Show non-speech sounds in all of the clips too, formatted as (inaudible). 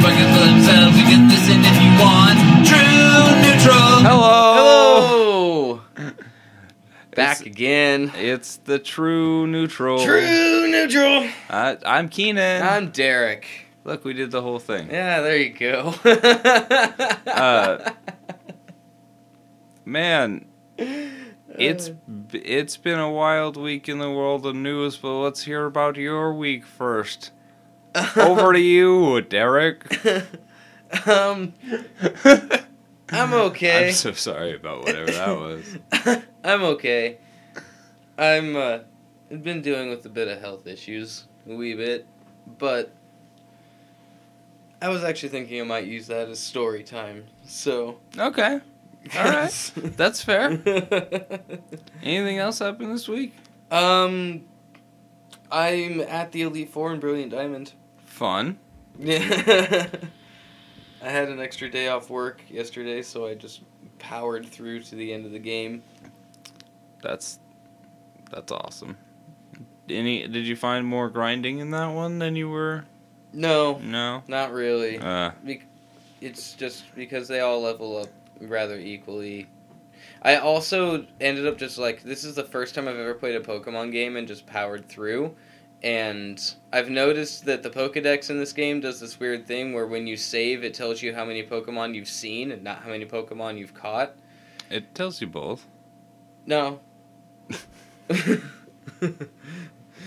bucket for themselves. You can listen if you want. True neutral. Hello. Hello. Back again. It's the true neutral. True neutral. I, I'm Keenan. I'm Derek. Look, we did the whole thing. Yeah, there you go. (laughs) Uh, Man, it's it's been a wild week in the world of news, but let's hear about your week first. (laughs) Over to you, Derek. (laughs) um, I'm okay. I'm so sorry about whatever that was. (laughs) I'm okay. I'm uh, I've been dealing with a bit of health issues, a wee bit, but I was actually thinking I might use that as story time. So, Okay, all right, that's fair. Anything else happened this week? um, I'm at the Elite Four in Brilliant Diamond. Fun. Yeah. (laughs) I had an extra day off work yesterday, so I just powered through to the end of the game. That's that's awesome. Any? Did you find more grinding in that one than you were? No, No. not really. Uh, Bec- it's just because they all level up rather equally. I also ended up just like this is the first time I've ever played a Pokemon game and just powered through. And I've noticed that the Pokedex in this game does this weird thing where when you save, it tells you how many Pokemon you've seen and not how many Pokemon you've caught. it tells you both. No. (laughs)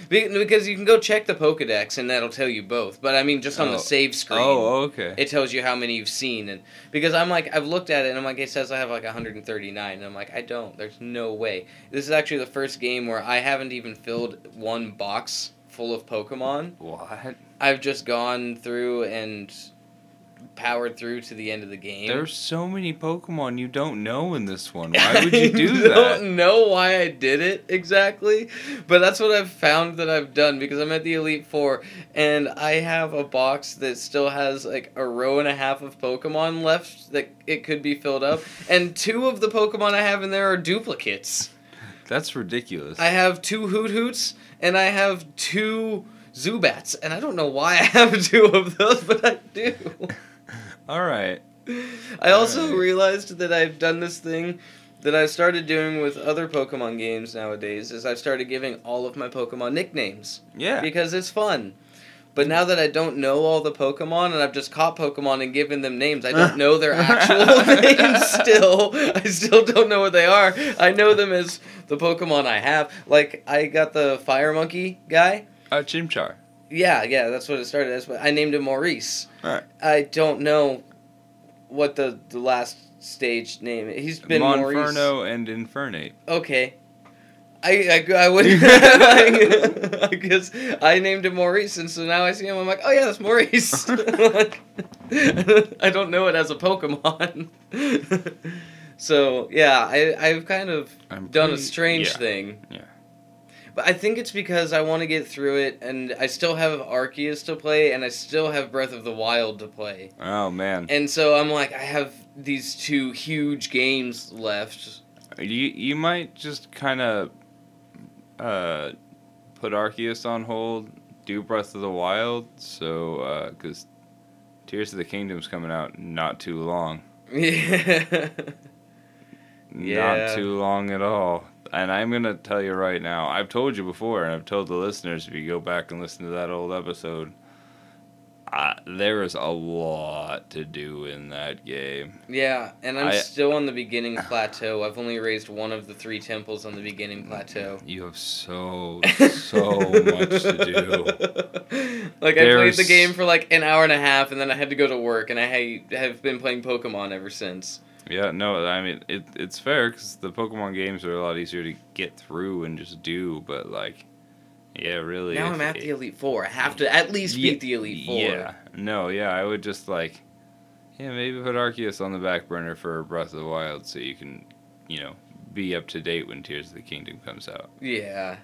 Because you can go check the Pokedex and that'll tell you both. But I mean, just on Oh. the save screen, Oh, okay. it tells you how many you've seen. And because I'm like, I've looked at it and I'm like, it says I have like 139. And I'm like, I don't. There's no way. This is actually the first game where I haven't even filled one box full of Pokemon. what? I've just gone through and powered through to the end of the game. There's so many Pokemon you don't know in this one. (laughs) Why would you do that? I don't know why I did it exactly, but that's what I've found that I've done because I'm at the Elite Four and I have a box that still has like a row and a half of Pokemon left that it could be filled up, (laughs) and two of the Pokemon I have in there are duplicates. That's ridiculous. I have two Hoothoots and I have two Zubats, and I don't know why I have (laughs) two of those, but I do. All right. I also Alright. realized that I've done this thing that I've started doing with other Pokemon games nowadays is I've started giving all of my Pokemon nicknames Yeah. because it's fun. But now that I don't know all the Pokemon and I've just caught Pokemon and given them names, I don't (laughs) know their actual (laughs) names still. I still don't know what they are. I know them as the Pokemon I have. Like I got the Fire Monkey guy. Uh, Chimchar. Yeah, yeah, that's what it started as. But I named him Maurice. Alright. I don't know what the the last stage name. is. He's been Maurice. Monferno and Infernape. Okay. I, I, I would (laughs) (laughs) because I named him Maurice, and so now I see him. I'm like, oh yeah, that's Maurice. (laughs) I don't know it as a Pokemon. so yeah, I I've kind of I'm done a strange yeah. thing. Yeah. But I think it's because I want to get through it, and I still have Arceus to play, and I still have Breath of the Wild to play. Oh man. And so I'm like, I have these two huge games left. You you might just kind of uh put Arceus on hold, do Breath of the Wild, so because Tears of the Kingdom's coming out not too long, Yeah. (laughs) Yeah. not too long at all. And I'm gonna tell you right now, I've told you before, and I've told the listeners if you go back and listen to that old episode. Uh, there is a lot to do in that game. yeah, and I'm I- still on the beginning plateau. I've only raised one of the three temples on the beginning plateau. You have so (laughs) so much to do. like I played the game for like an hour and a half, and then I had to go to work, and I have been playing Pokemon ever since. Yeah, no, I mean it. It's fair because the Pokemon games are a lot easier to get through and just do. But like, yeah, really. now I'm at it- the Elite Four. I have to at least Ye- beat the Elite Four. Yeah, no, yeah, I would just like, yeah, maybe put Arceus on the back burner for Breath of the Wild so you can, you know, be up to date when Tears of the Kingdom comes out. Yeah.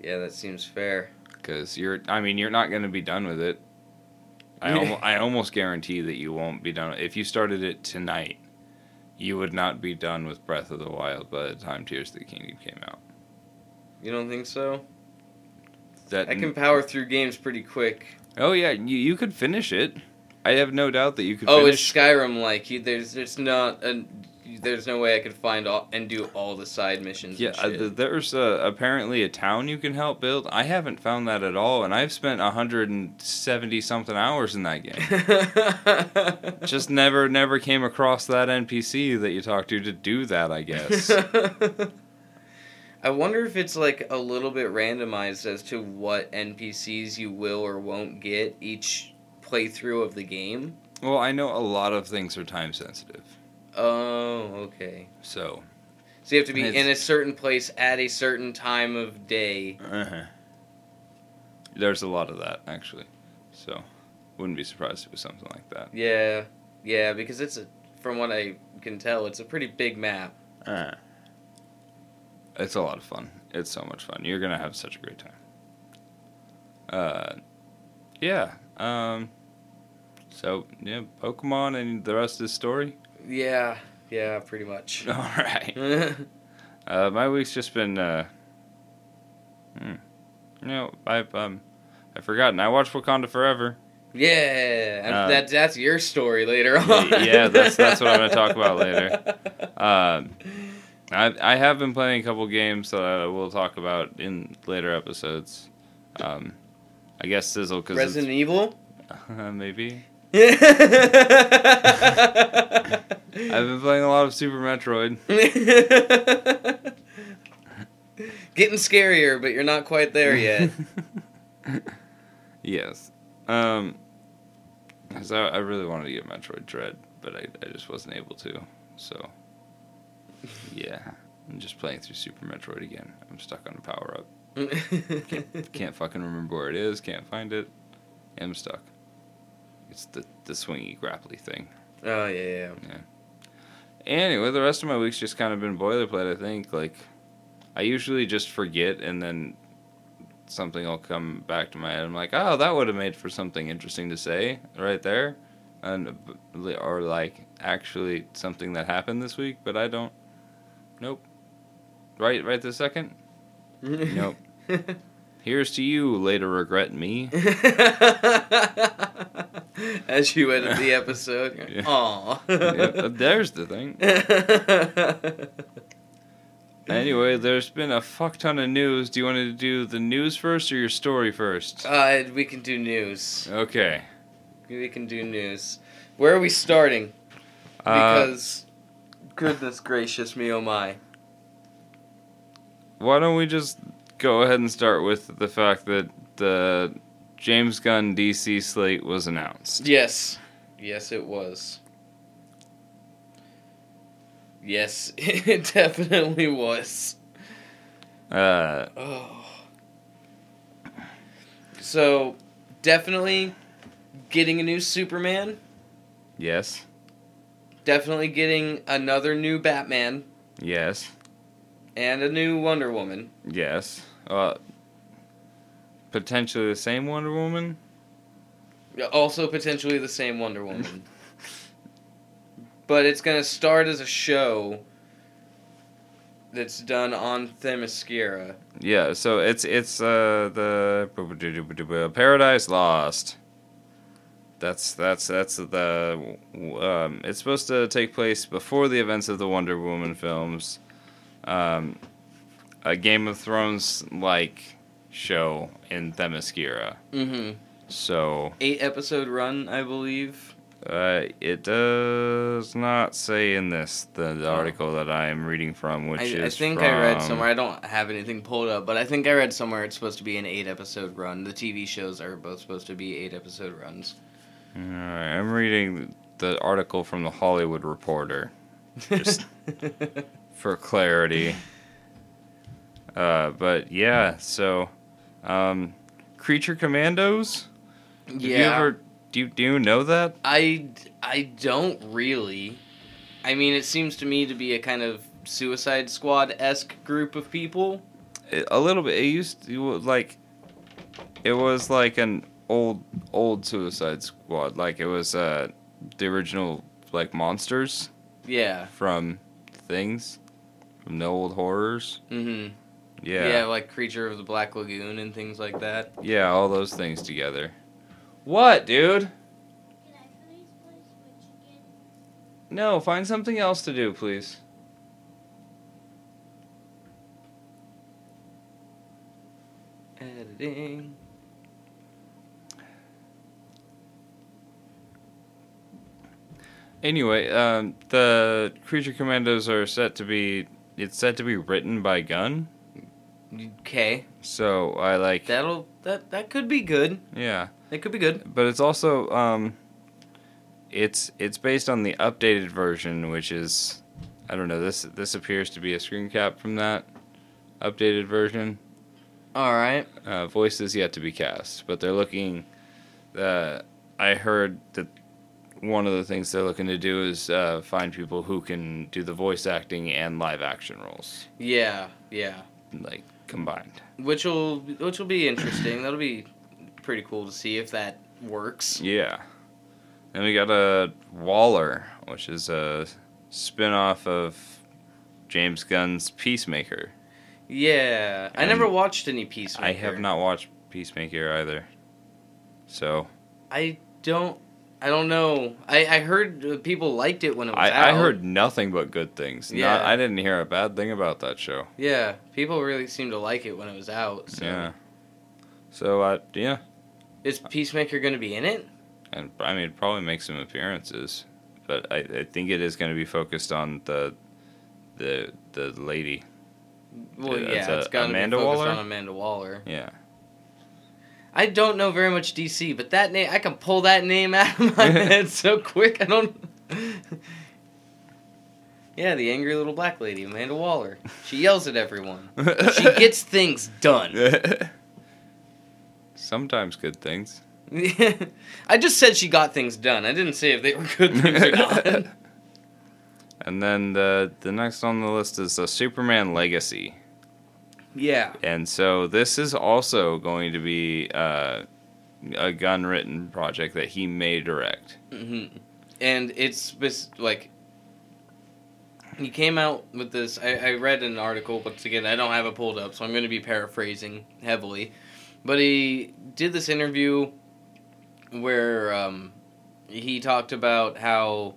Yeah, that seems fair. Because you're, I mean, you're not going to be done with it. I, Yeah. (laughs) almo- I almost guarantee that you won't be done. If you started it tonight, you would not be done with Breath of the Wild by the time Tears of the Kingdom came out. You don't think so? That I can power through games pretty quick. Oh yeah, you you could finish it. I have no doubt that you could Oh, finish. it's Skyrim like. You, there's there's not a, there's no way I could find all and do all the side missions. yeah, uh, th- there's uh, apparently a town you can help build. I haven't found that at all, and I've spent 170 something hours in that game. (laughs) Just never, never came across that NPC that you talked to to do that. I guess. (laughs) I wonder if it's like a little bit randomized as to what NPCs you will or won't get each playthrough of the game. well, I know a lot of things are time sensitive, Oh, okay. so. So you have to be in a certain place at a certain time of day. Uh-huh. There's a lot of that actually, so wouldn't be surprised if it was something like that. Yeah, yeah, because it's a, from what I can tell, it's a pretty big map. Uh. It's a lot of fun. It's so much fun. You're gonna have such a great time. Uh, yeah. Um. So yeah, Pokemon and the rest of the story. Yeah, yeah, pretty much. (laughs) All right. (laughs) Uh, my week's just been. Uh, hmm. You know, I've um, I've forgotten. I watched Wakanda Forever. yeah, Uh, that that's your story later on. yeah, that's- that's what I'm gonna talk about later. (laughs) Um, I I have been playing a couple games that I will talk about in later episodes. Um, I guess Sizzle because Resident Evil. uh, (laughs) maybe (laughs) I've been playing a lot of Super Metroid. (laughs) Getting scarier, but you're not quite there yet. yes. Um, I, I really wanted to get Metroid Dread, but I, I just wasn't able to. So, yeah. I'm just playing through Super Metroid again. I'm stuck on a power up. Can't, (laughs) can't fucking remember where it is. Can't find it. I'm stuck. It's the, the swingy, grapply thing. oh yeah, Anyway, the rest of my week's just kind of been boilerplate, I think. Like, I usually just forget and then something will come back to my head. I'm like, oh, that would have made for something interesting to say right there. And, or like, actually something that happened this week, but I don't. Nope. Right, right this second? Nope. (laughs) Here's to you, later regret me. (laughs) As you edit the episode, Yeah. aw. There's the thing. (laughs) Anyway, there's been a fuck ton of news. Do you want to do the news first or your story first? uh, we can do news. Okay. We can do news. Where are we starting? Uh, Because, goodness gracious me, oh my. why don't we just go ahead and start with the fact that the James Gunn DC slate was announced? Yes. Yes, it was. Yes, (laughs) it definitely was. Uh, Oh. So, definitely getting a new Superman. yes. Definitely getting another new Batman Yes. and a new Wonder Woman. Yes. Uh, potentially the same Wonder Woman? Also, potentially the same Wonder Woman. (laughs) but it's going to start as a show that's done on Themyscira. Yeah, so it's it's uh the Paradise Lost. That's that's that's the um it's supposed to take place before the events of the Wonder Woman films. Um a Game of Thrones like show in Themyscira. Mm-hmm. So Eight episode run, I believe. uh, it does not say in this the, the Oh. article that I am reading from, which I, is I think I read somewhere. I don't have anything pulled up, but I think I read somewhere it's supposed to be an eight episode run. The TV shows are both supposed to be eight episode runs. Alright, I'm reading the article from the Hollywood Reporter Just- (laughs) for clarity. Uh, but yeah, so um, Creature Commandos. Have you yeah, ever do you, do you know that? I I don't really. I mean, it seems to me to be a kind of Suicide Squad esque group of people. It- a little bit. It used to like it was like an old old Suicide Squad. Like it was uh the original like monsters Yeah. from things from the old horrors. Mm-hmm. Yeah. Yeah, like Creature of the Black Lagoon and things like that. Yeah, all those things together. What, dude? Can I No, find something else to do, please. Editing. Anyway, um, the creature commandos are set to be. It's set to be written by Gunn. Okay, So I like. that'll that that could be good. Yeah, It could be good. but it's also um. It's it's based on the updated version, which is, I don't know. This this appears to be a screen cap from that updated version. All right. Uh, voices yet to be cast, but they're looking. Uh, I heard that one of the things they're looking to do is uh, find people who can do the voice acting and live action roles, Yeah, yeah. like combined. Which will which will be interesting. That'll be pretty cool to see if that works. Yeah. Then we got a Waller, which is a spin-off of James Gunn's Peacemaker. Yeah, I never watched any Peacemaker. I have not watched Peacemaker either. So I don't. I don't know. I I heard uh, people liked it when it was I, out. I heard nothing but good things. Not, Yeah. I didn't hear a bad thing about that show. Yeah, people really seemed to like it when it was out. So. Yeah. So uh, yeah, Is Peacemaker going to be in it? and I mean probably make some appearances, but I, I think it is going to be focused on the the the lady. Well, Yeah, yeah, it's, it's uh, got to be Amanda focused Waller? on Amanda Waller. Yeah. I don't know very much DC, but that name I can pull that name out of my (laughs) head so quick. I don't. yeah, the angry little black lady, Amanda Waller. She yells at everyone. She (laughs) gets things done. (laughs) Sometimes good things. I just said she got things done. I didn't say if they were good things or not. And then the the next on the list is the Superman Legacy. Yeah. And so this is also going to be uh, a Gunn written project that he may direct. hmm And it's like he came out with this. I, I read an article, but again, I don't have it pulled up, so I'm going to be paraphrasing heavily. But he did this interview where um, he talked about how,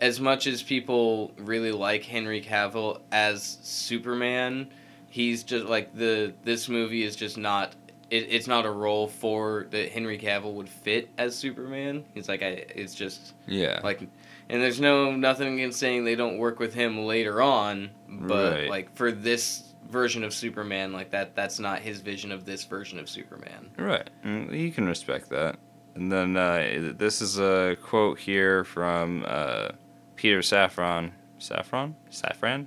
as much as people really like Henry Cavill as Superman, he's just like the this movie is just not. It, it's not a role for that Henry Cavill would fit as Superman. He's like, I. It's just Yeah. like, and there's no nothing against saying they don't work with him later on, but Right. like for this version of Superman, like that, that's not his vision of this version of Superman. Right. Mm, You can respect that. And then uh, this is a quote here from uh, Peter Safran. Saffron? Saffran?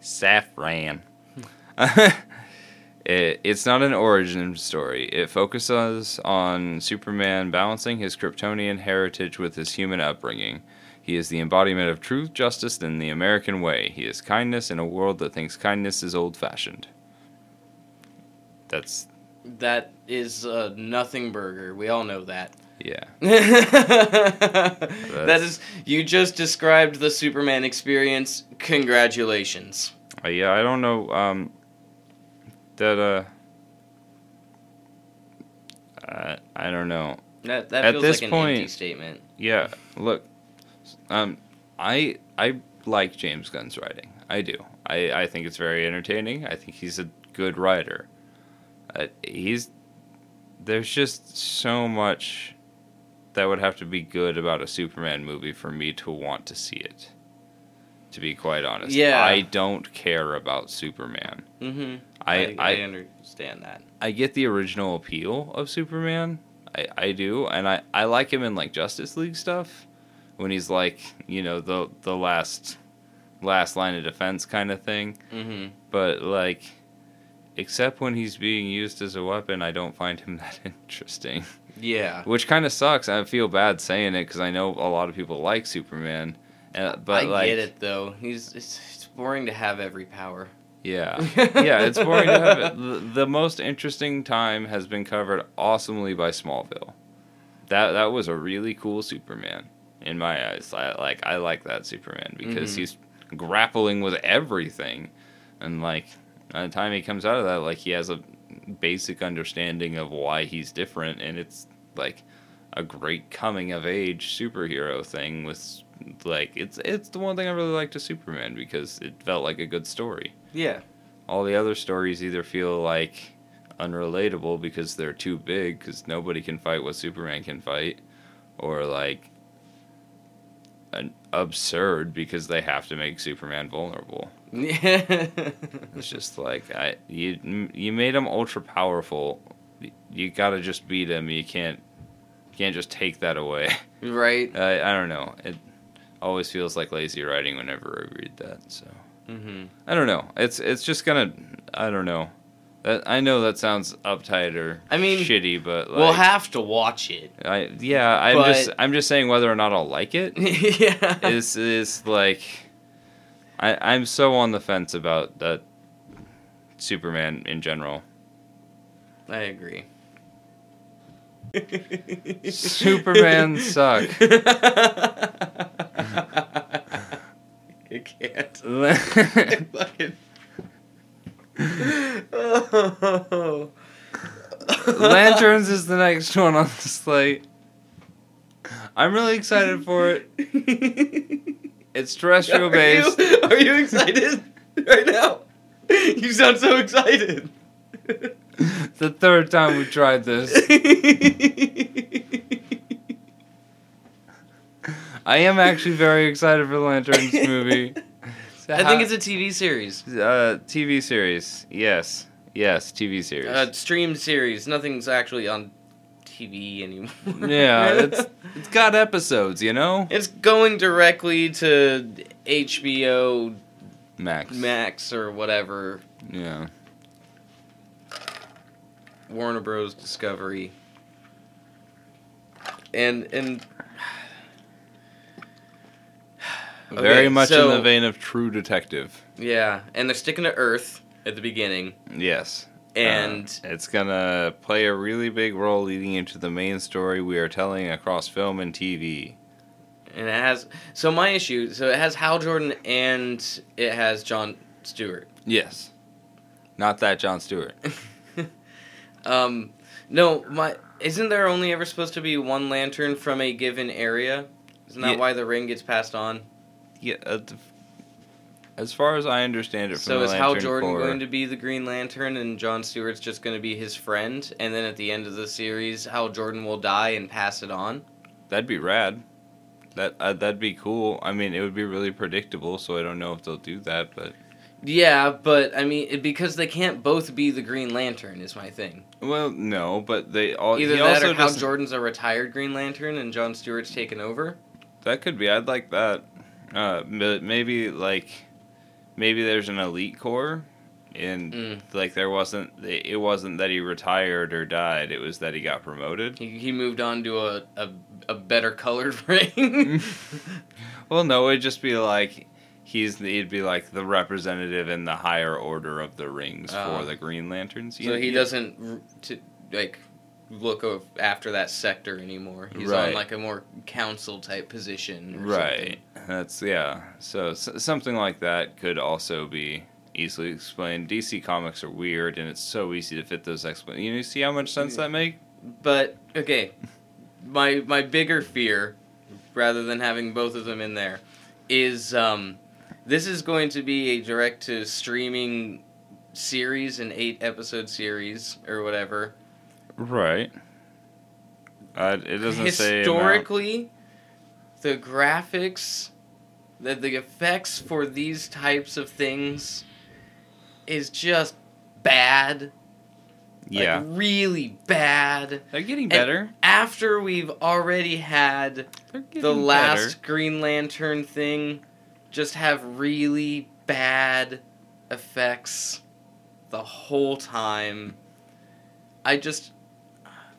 Saffran. (laughs) it, it's not an origin story. It focuses on Superman balancing his Kryptonian heritage with his human upbringing. He is the embodiment of truth, justice, and the American way. He is kindness in a world that thinks kindness is old fashioned. That's, That is a nothing burger. We all know that. yeah. (laughs) that is you just described the Superman experience. Congratulations. Uh, yeah, I don't know. Um, that uh, I, I don't know. That that At feels this like an point- empty statement. Yeah, look, um, I I like James Gunn's writing. I do. I I think it's very entertaining. I think he's a good writer. Uh, he's there's just so much that would have to be good about a Superman movie for me to want to see it. To be quite honest, Yeah. I don't care about Superman. Mm-hmm. I, I, I understand that. I get the original appeal of Superman. I, I do, and I, I like him in like Justice League stuff when he's like you know the the last last line of defense kind of thing. Mm-hmm. But like, except when he's being used as a weapon, I don't find him (laughs) that interesting. Yeah. Which kind of sucks. I feel bad saying it because I know a lot of people like Superman. Uh, but I like, get it though. He's it's, it's boring to have every power. Yeah, (laughs) yeah, it's boring to have it. The, the most interesting time has been covered awesomely by Smallville. That that was a really cool Superman in my eyes. I like I like that Superman because Mhm. he's grappling with everything, and like by the time he comes out of that, like he has a basic understanding of why he's different, and it's like a great coming of age superhero thing with like it's it's the one thing I really liked to Superman because it felt like a good story. Yeah. All the other stories either feel like unrelatable because they're too big because nobody can fight what Superman can fight, or like an absurd because they have to make Superman vulnerable. Yeah. It's just like I you you made him ultra powerful. You got to just beat him. You can't you can't just take that away. right. I I don't know. It always feels like lazy writing whenever I read that. So hmm I don't know. It's it's just gonna I don't know. That I know that sounds uptight or I mean, shitty, but like we'll have to watch it. I yeah I'm But- just I'm just saying whether or not I'll like it (laughs) yeah. is is like I I'm so on the fence about that Superman in general. I agree. Superman suck. (laughs) You can't. (laughs) (laughs) Lanterns Fucking. Oh. is the next one on the slate. I'm really excited for it. (laughs) It's terrestrial based. you, are you excited right now? You sound so excited. The third time we tried this. I am actually very excited for the Lanterns (laughs) movie. I think it's a TV series. uh, TV series. Yes, yes, TV series. A streamed series. Nothing's actually on TV anymore. yeah, (laughs) it's it's got episodes, you know. It's going directly to HBO Max. Max or whatever. Yeah. Warner Bros. Discovery. And and Okay, Very much so- in the vein of True Detective. yeah, and they're sticking to Earth at the beginning, Yes. and Uh, it's gonna play a really big role leading into the main story we are telling across film and TV. and it has so my issue. So it has Hal Jordan and it has John Stewart. Yes. Not that John Stewart. (laughs) Um, no, my isn't there only ever supposed to be one lantern from a given area? Isn't that Yeah. why the ring gets passed on? Yeah. Uh, as far as I understand it, from So is Hal Jordan Corps, going to be the Green Lantern and John Stewart's just going to be his friend? And then at the end of the series, Hal Jordan will die and pass it on? That'd be rad. That uh, that'd be cool. I mean, it would be really predictable, so I don't know if they'll do that, but Yeah, but I mean, it, because they can't both be the Green Lantern is my thing. well, no, but they all Either he that also or Hal Jordan's a retired Green Lantern and John Stewart's taken over. That could be. I'd like that. Uh, but maybe like maybe there's an elite corps, and Mm. like there wasn't. It wasn't that he retired or died. It was that he got promoted. He, he moved on to a, a, a better colored (laughs) ring. (laughs) Well, no, it'd just be like he's. He'd be like the representative in the higher order of the rings Oh. for the Green Lanterns. so You- he doesn't to like look after that sector anymore. He's on like a more council type position. or Right. That's yeah. So s- something like that could also be easily explained. DC comics are weird, and it's so easy to fit those explanations. You see how much sense that make? But okay, my my bigger fear, rather than having both of them in there, is um, this is going to be a direct to streaming series, an eight episode series or whatever. Right. Uh, it doesn't say. Historically, the graphics, the the effects for these types of things, is just bad. Yeah, like, really bad. they're getting And better. After we've already had the last better. Green Lantern thing just have really bad effects the whole time. I just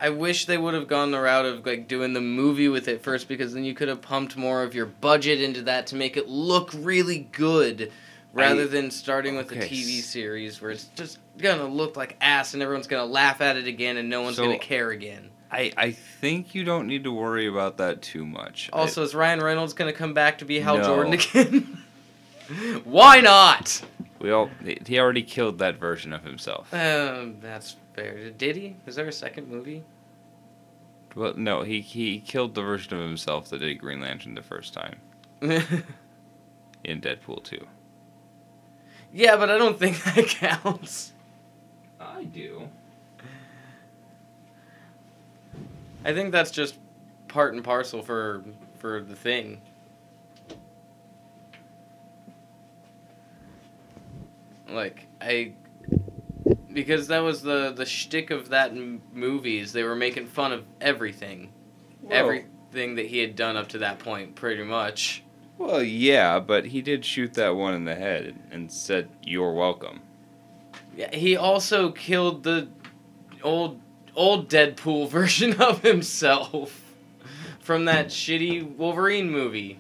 I wish they would have gone the route of like doing the movie with it first because then you could have pumped more of your budget into that to make it look really good rather I- than starting with a TV series where it's just gonna look like ass and everyone's gonna laugh at it again and no one's So- gonna care again. I I think you don't need to worry about that too much. I- Also, is Ryan Reynolds going to come back to be Hal No. Jordan again? (laughs) Why not? we all he already killed that version of himself. Um, that's fair. Did he? Is there a second movie? Well, no, he he killed the version of himself that did Green Lantern the first time (laughs) in Deadpool 2. yeah, but I don't think (laughs) that counts. I do. I think that's just part and parcel for for the thing. Like I, because that was the the shtick of that m- movies. They were making fun of everything, everything that he had done up to that point, pretty much. Well, yeah, but he did shoot that one in the head and said, "You're welcome." Yeah, he also killed the old old Deadpool (laughs) version of himself from that shitty Wolverine movie.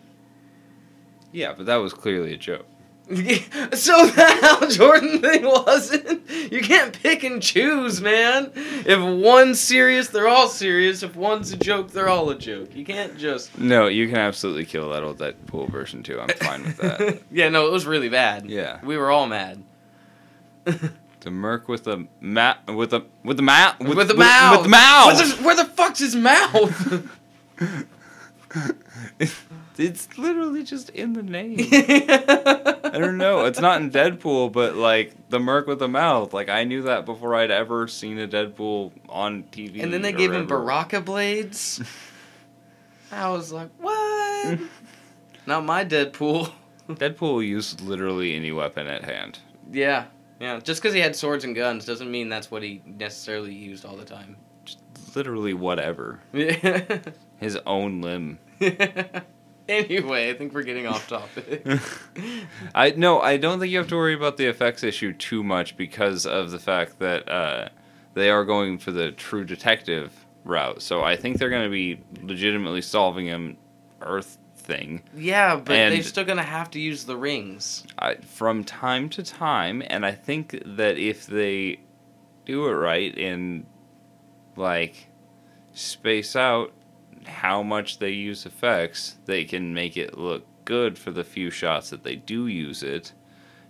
Yeah, but that was clearly a joke. (laughs) so that (laughs) Hal Jordan thing wasn't. You can't pick and choose, man. If one's serious, they're all serious. If one's a joke, they're all a joke. You can't just. No, you can absolutely kill that old Deadpool version too. I'm fine with that. (laughs) yeah, no, it was really bad. Yeah. We were all mad. The Merc with the ma- with the with the mouth With, the mouth. with the mouth. Where the, where the fuck's his mouth? It's literally just in the name. (laughs) I don't know. It's not in Deadpool, but like the Merc with the mouth. Like I knew that before I'd ever seen a Deadpool on TV. and then they gave him. Baraka blades. (laughs) I was like, what? (laughs) Not my Deadpool. Deadpool used literally any weapon at hand. Yeah, yeah. Just because he had swords and guns doesn't mean that's what he necessarily used all the time. Literally whatever. Yeah. His own limb. (laughs) anyway, I think we're getting off topic. (laughs) I no, I don't think you have to worry about the effects issue too much because of the fact that uh, they are going for the true detective route. So I think they're going to be legitimately solving an Earth thing yeah, but they're still gonna have to use the rings. I, from time to time, and I think that if they do it right and like space out how much they use effects, they can make it look good for the few shots that they do use it,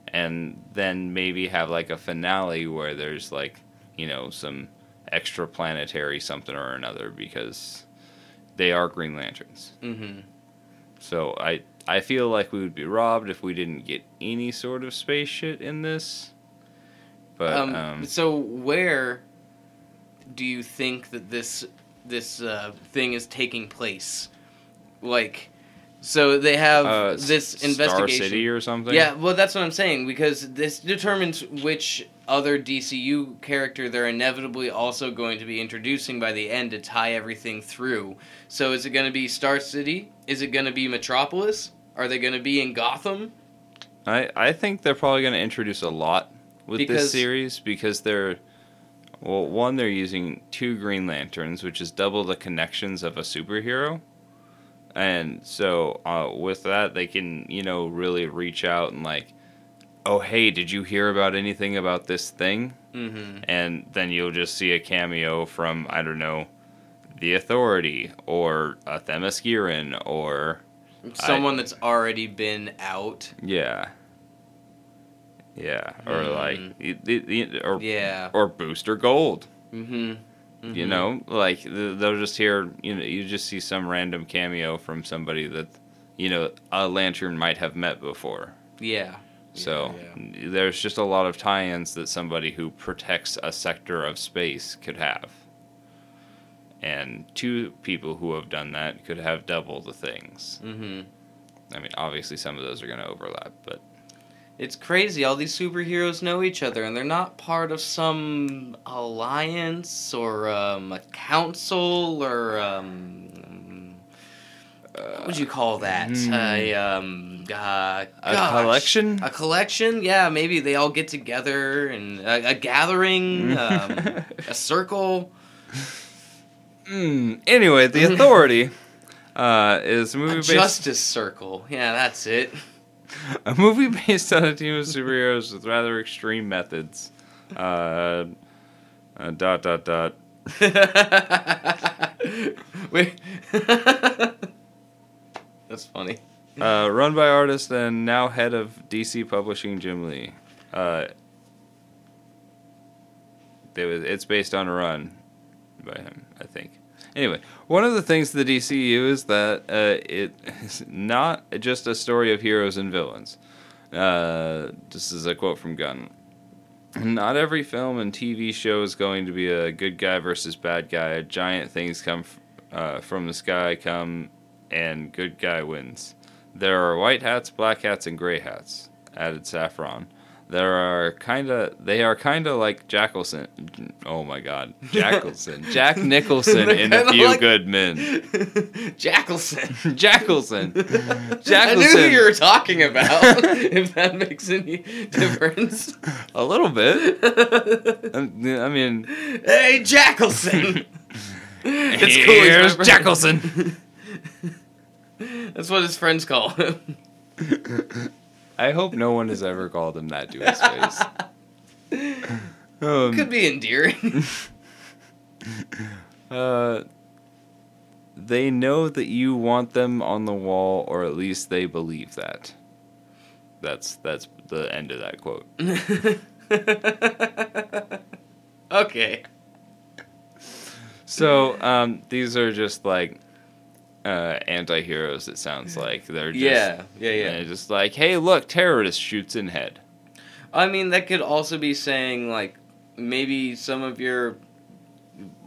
and then maybe have like a finale where there's like you know some extra planetary something or another because they are Green Lanterns. Mm-hmm. So I I feel like we would be robbed if we didn't get any sort of space shit in this. But um, um, so where do you think that this this uh, thing is taking place? Like, so they have uh, this Star investigation. City or something. Yeah, well, that's what I'm saying because this determines which other DCU character they're inevitably also going to be introducing by the end to tie everything through. So, is it going to be Star City? Is it going to be Metropolis? Are they going to be in Gotham? I I think they're probably going to introduce a lot with Because- this series because they're well one they're using two Green Lanterns, which is double the connections of a superhero. And so uh, with that, they can you know really reach out and like, oh hey, did you hear about anything about this thing? Mm-hmm. and then you'll just see a cameo from I don't know, the Authority or a Themysciran or Someone that's already been out. yeah, yeah, or Hmm. like the- the- the- or Yeah. or Booster Gold. Mm-hmm. You know, like they'll just hear you know you just see some random cameo from somebody that you know a lantern might have met before. Yeah. So Yeah, there's just a lot of tie-ins that somebody who protects a sector of space could have. And two people who have done that could have double the things. Mm-hmm. I mean, obviously some of those are going to overlap, but It's crazy. All these superheroes know each other, and they're not part of some alliance or um, a council or um, what would you call that? Hmm. A um, uh, a gosh. collection. A collection? Yeah, maybe they all get together and a, a gathering, um, a (laughs) circle, Mm, anyway, the Authority uh, is a movie a based justice circle. Yeah, that's it. A movie (laughs) based on a team of superheroes with rather extreme methods. Uh, uh, dot dot dot. (laughs) Wait. (laughs) That's funny. Uh, run by artist and now head of DC Publishing Jim Lee. Uh, it was, it's based on a run by him, I think. Anyway, one of the things the DCU is that uh, it (laughs) is not just a story of heroes and villains. Uh, this is a quote from Gunn. Not every film and TV show is going to be a good guy versus bad guy. Giant things come f- uh, from the sky, come, and good guy wins. There are white hats, black hats, and gray hats. Added Safran. There are kind of they are kind of like Jackelson. Oh my God, (laughs) Jackelson, Jack Nicholson in A Few like- Good Men. (laughs) Jackelson. (laughs) Jackelson, I knew who you were talking about. if that makes any difference. a little bit. Um, I mean, hey, Jackelson. it's cool. here's. Jackelson. That's what his friends call him. I hope no one has ever called him that to his face. (laughs) Um, Could be endearing. (laughs) Uh, they know that you want them on the wall, or at least they believe that. That's that's the end of that quote. (laughs) okay. So um, these are just like uh, anti-heroes. It sounds like they're just, Yeah, yeah, yeah. they're just like, hey, look, terrorist shoots in head. I mean, that could also be saying like maybe some of your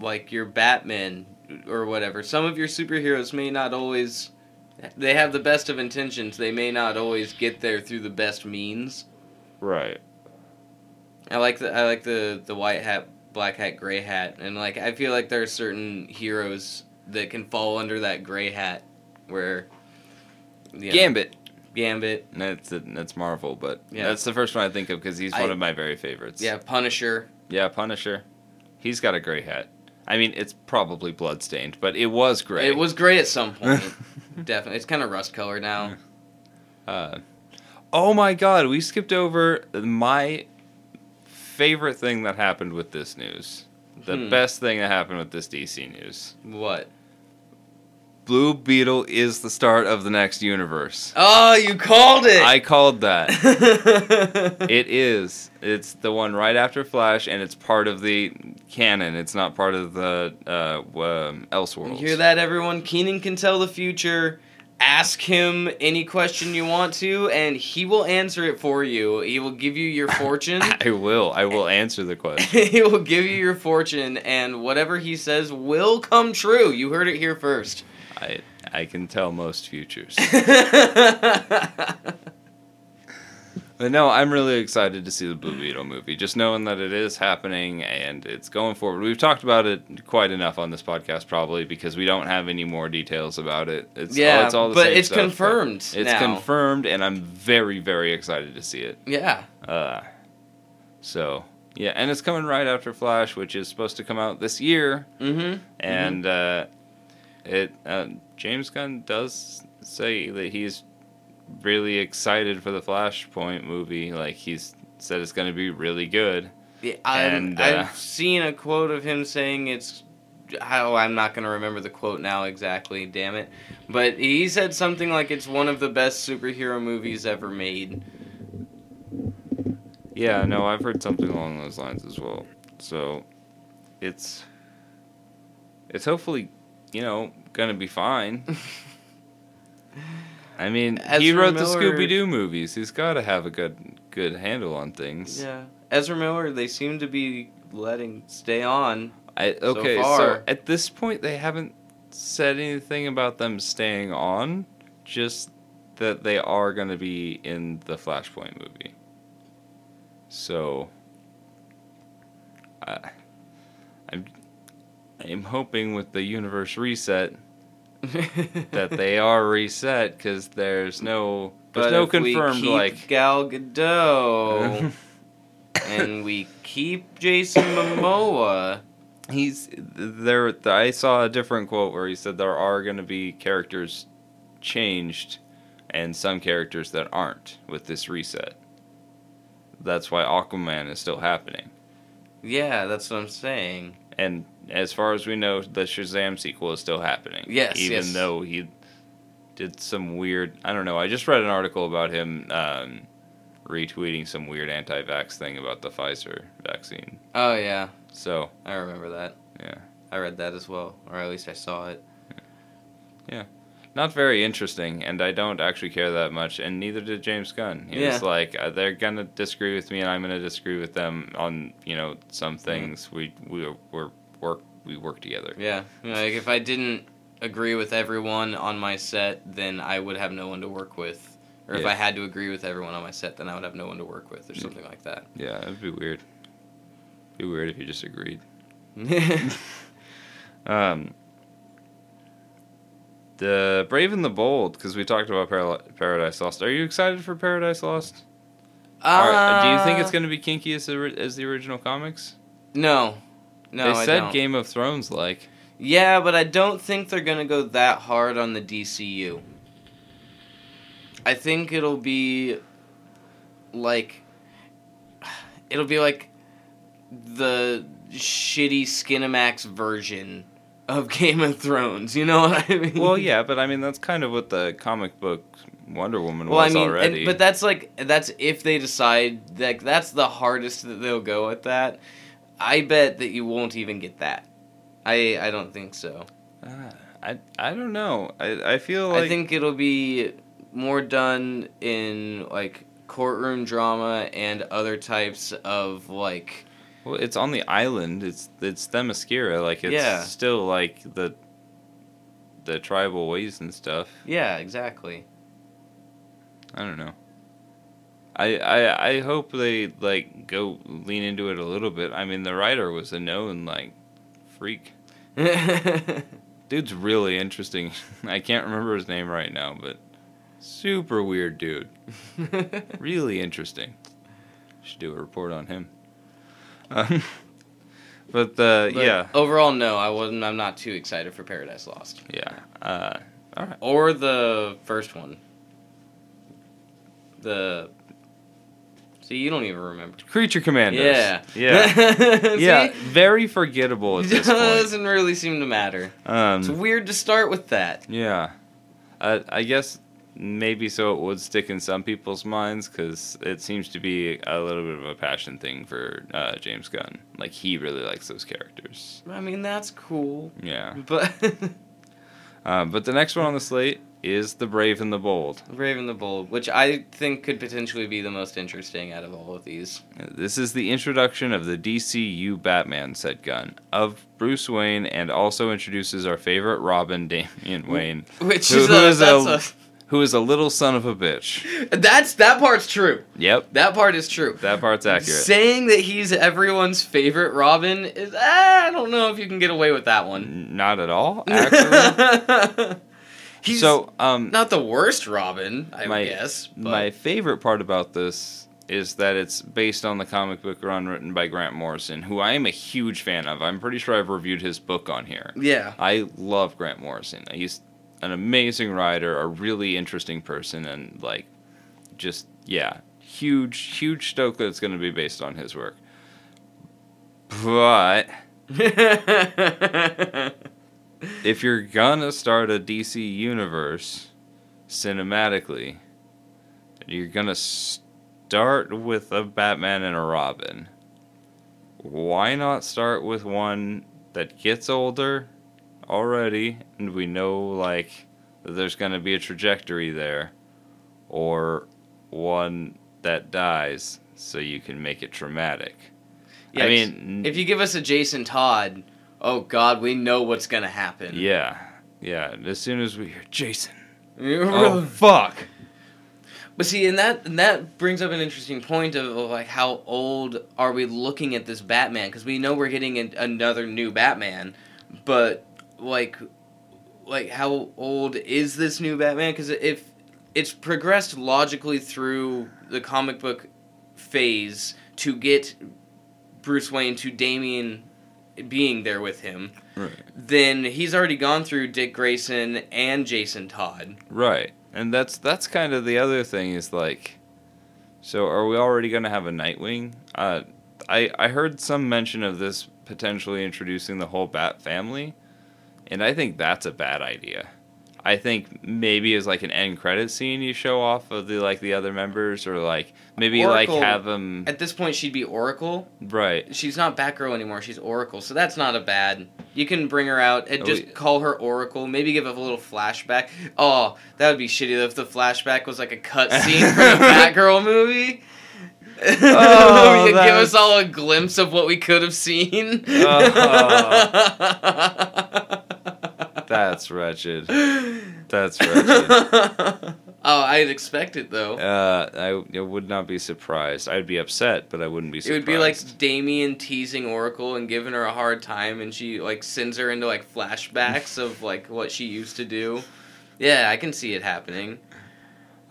like your Batman or whatever. Some of your superheroes may not always they have the best of intentions. They may not always get there through the best means. Right. I like the I like the the white hat, black hat, gray hat, and like I feel like there are certain heroes that can fall under that gray hat, where you know, Gambit. Gambit, That's that's Marvel, but Yeah. that's the first one I think of because he's I- one of my very favorites. yeah, Punisher. Yeah, Punisher. He's got a gray hat. I mean, it's probably bloodstained, but it was gray. It was gray at some (laughs) point. Definitely, it's kind of rust colored now. Uh, oh my god, we skipped over my favorite thing that happened with this news. The Hmm. best thing that happened with this DC news. What? Blue Beetle is the start of the next universe. Oh, you called it. I called that. (laughs) It is. It's the one right after Flash, and it's part of the canon. It's not part of the uh, um, You Elseworlds. hear that, everyone? Keenan can tell the future. Ask him any question you want to, and he will answer it for you. He will give you your (laughs) fortune. I will. I will answer the question. (laughs) he will give you your fortune, and whatever he says will come true. You heard it here first. I I can tell most futures. (laughs) But no, I'm really excited to see the Blue Beetle movie. Just knowing that it is happening and it's going forward. We've talked about it quite enough on this podcast, probably because we don't have any more details about it. It's yeah, it's all the but same it's stuff, but confirmed It's now. confirmed, and I'm very very excited to see it. Yeah. Uh, so yeah, and it's coming right after Flash, which is supposed to come out this year. Mm-hmm. and uh, it uh, James Gunn does say that he's really excited for the Flashpoint movie. Like he's said it's going to be really good. Yeah, And, uh, I've seen a quote of him saying it's. Oh, I'm not going to remember the quote now exactly, damn it. But he said something like it's one of the best superhero movies ever made. Yeah, no, I've heard something along those lines as well. So it's it's hopefully you know going to be fine. (laughs) I mean, he Ezra wrote the Scooby Doo movies. He's got to have a good good handle on things. Yeah. Ezra Miller, they seem to be letting stay on. I, okay, so, far. at this point they haven't said anything about them staying on, just that they are going to be in the Flashpoint movie. So, I, I'm, I'm hoping with the universe reset (laughs) that they are reset because there's no there's But no if we confirmed keep like Gal Gadot (laughs) and we keep Jason Momoa. He's there. I saw a different quote where he said there are going to be characters changed, and some characters that aren't with this reset. That's why Aquaman is still happening. Yeah, that's what I'm saying. And as far as we know, the Shazam sequel is still happening. Yes, even yes. though he did some weird. I don't know. I just read an article about him um, retweeting some weird anti-vax thing about the Pfizer vaccine. Oh yeah, So I remember that. yeah, I read that as well, or at least I saw it. Yeah. Not very interesting, and I don't actually care that much, and neither did James Gunn. He was like, uh, they're gonna disagree with me, and I'm gonna disagree with them on you know some Mm-hmm. things. We we we're work we work together. Yeah, like if I didn't agree with everyone on my set, then I would have no one to work with. Or if Yeah. I had to agree with everyone on my set, then I would have no one to work with, or something like that. Yeah, it'd be weird. Be weird if you just agreed. (laughs) Um, the Brave and the Bold, because we talked about Paradise Lost. Are you excited for Paradise Lost? Are- do you think it's Uh, going to be kinky as the, as the original comics? No, no. they I said don't. Game of Thrones like. Yeah, but I don't think they're gonna go that hard on the DCU. I think it'll be like it'll be like the shitty Skinemax version of (laughs) Game of Thrones. You know what I mean? Well, yeah, but I mean that's kind of what the comic book Wonder Woman Well, I was mean, and- already. but that's like that's if they decide like that's the hardest that they'll go at that. I bet that you won't even get that. I I don't think so. Ah, I I don't know. I I feel like I think it'll be more done in like courtroom drama and other types of like well, it's on the island. It's it's Themyscira. Like it's Yeah. still like the the tribal ways and stuff. yeah exactly I don't know. I, I I hope they like go lean into it a little bit. I mean, the writer was a known like freak. (laughs) Dude's really interesting. (laughs) I can't remember his name right now, but super weird dude. (laughs) Really interesting. Should do a report on him. Um, but uh, But yeah, overall no I wasn't I'm not too excited for Paradise Lost yeah. Uh, all right. or the first one the see you don't even remember Creature Commandos. yeah yeah, (laughs) See? yeah. Very forgettable at it (laughs) this doesn't really seem to matter Um, it's weird to start with that Yeah, uh, I guess maybe so it would stick in some people's minds because it seems to be a little bit of a passion thing for uh, James Gunn. Like he really likes those characters. I mean that's cool Yeah, but um, (laughs) but the next one on the slate is the Brave and the Bold. Brave and the Bold, which I think could potentially be the most interesting out of all of these. This is the introduction of the DCU Batman, said Gunn, of Bruce Wayne, and also introduces our favorite Robin, (laughs) Damian Wayne, (laughs) Which Who- is, who a, is that's who is a little son of a bitch. that's that part's true. Yep, That part is true. that part's accurate. Saying that he's everyone's favorite Robin is I don't know if you can get away with that one. Not at all, (laughs) actually. He's so, um, not the worst Robin, I My- guess. But My favorite part about this is that it's based on the comic book run written by Grant Morrison, who I am a huge fan of. I'm pretty sure I've reviewed his book on here. yeah, I love Grant Morrison. He's an amazing writer, a really interesting person, and like, just yeah, huge, huge stoke that it's going to be based on his work. But (laughs) if you're gonna start a DC universe cinematically, you're gonna start with a Batman and a Robin. Why not start with one that gets older already and we know like that there's gonna be a trajectory there, or one that dies so you can make it traumatic. Yeah, I mean, if you give us a Jason Todd, oh God, we know what's gonna happen. Yeah, yeah. As soon as we hear Jason, (laughs) Oh, fuck. But see, and that and that brings up an interesting point of, of like how old are we looking at this Batman? Because we know we're getting an, another new Batman, but like, like how old is this new Batman? Because if it's progressed logically through the comic book phase to get Bruce Wayne to Damian being there with him, Right. then he's already gone through Dick Grayson and Jason Todd. Right. And that's that's kind of the other thing is like, so are we already gonna have a Nightwing? Uh, I I heard some mention of this potentially introducing the whole Bat family, and I think that's a bad idea. I think maybe as like an end credit scene you show off of the like the other members or like maybe Oracle- like have them At this point, she'd be Oracle. right. She's not Batgirl anymore. She's Oracle, so that's not a bad. You can bring her out and Oh, just wait. call her Oracle. Maybe give a little flashback. Oh, that would be shitty if the flashback was like a cut scene from a (laughs) Batgirl movie. Oh, (laughs) you give us all a glimpse of what we could have seen. Uh-huh. (laughs) That's wretched. That's wretched. (laughs) oh, I'd expect it though. Uh, I, I would not be surprised. I'd be upset, but I wouldn't be It would be like Damian teasing Oracle and giving her a hard time, and she like sends her into like flashbacks of like what she used to do. Yeah, I can see it happening.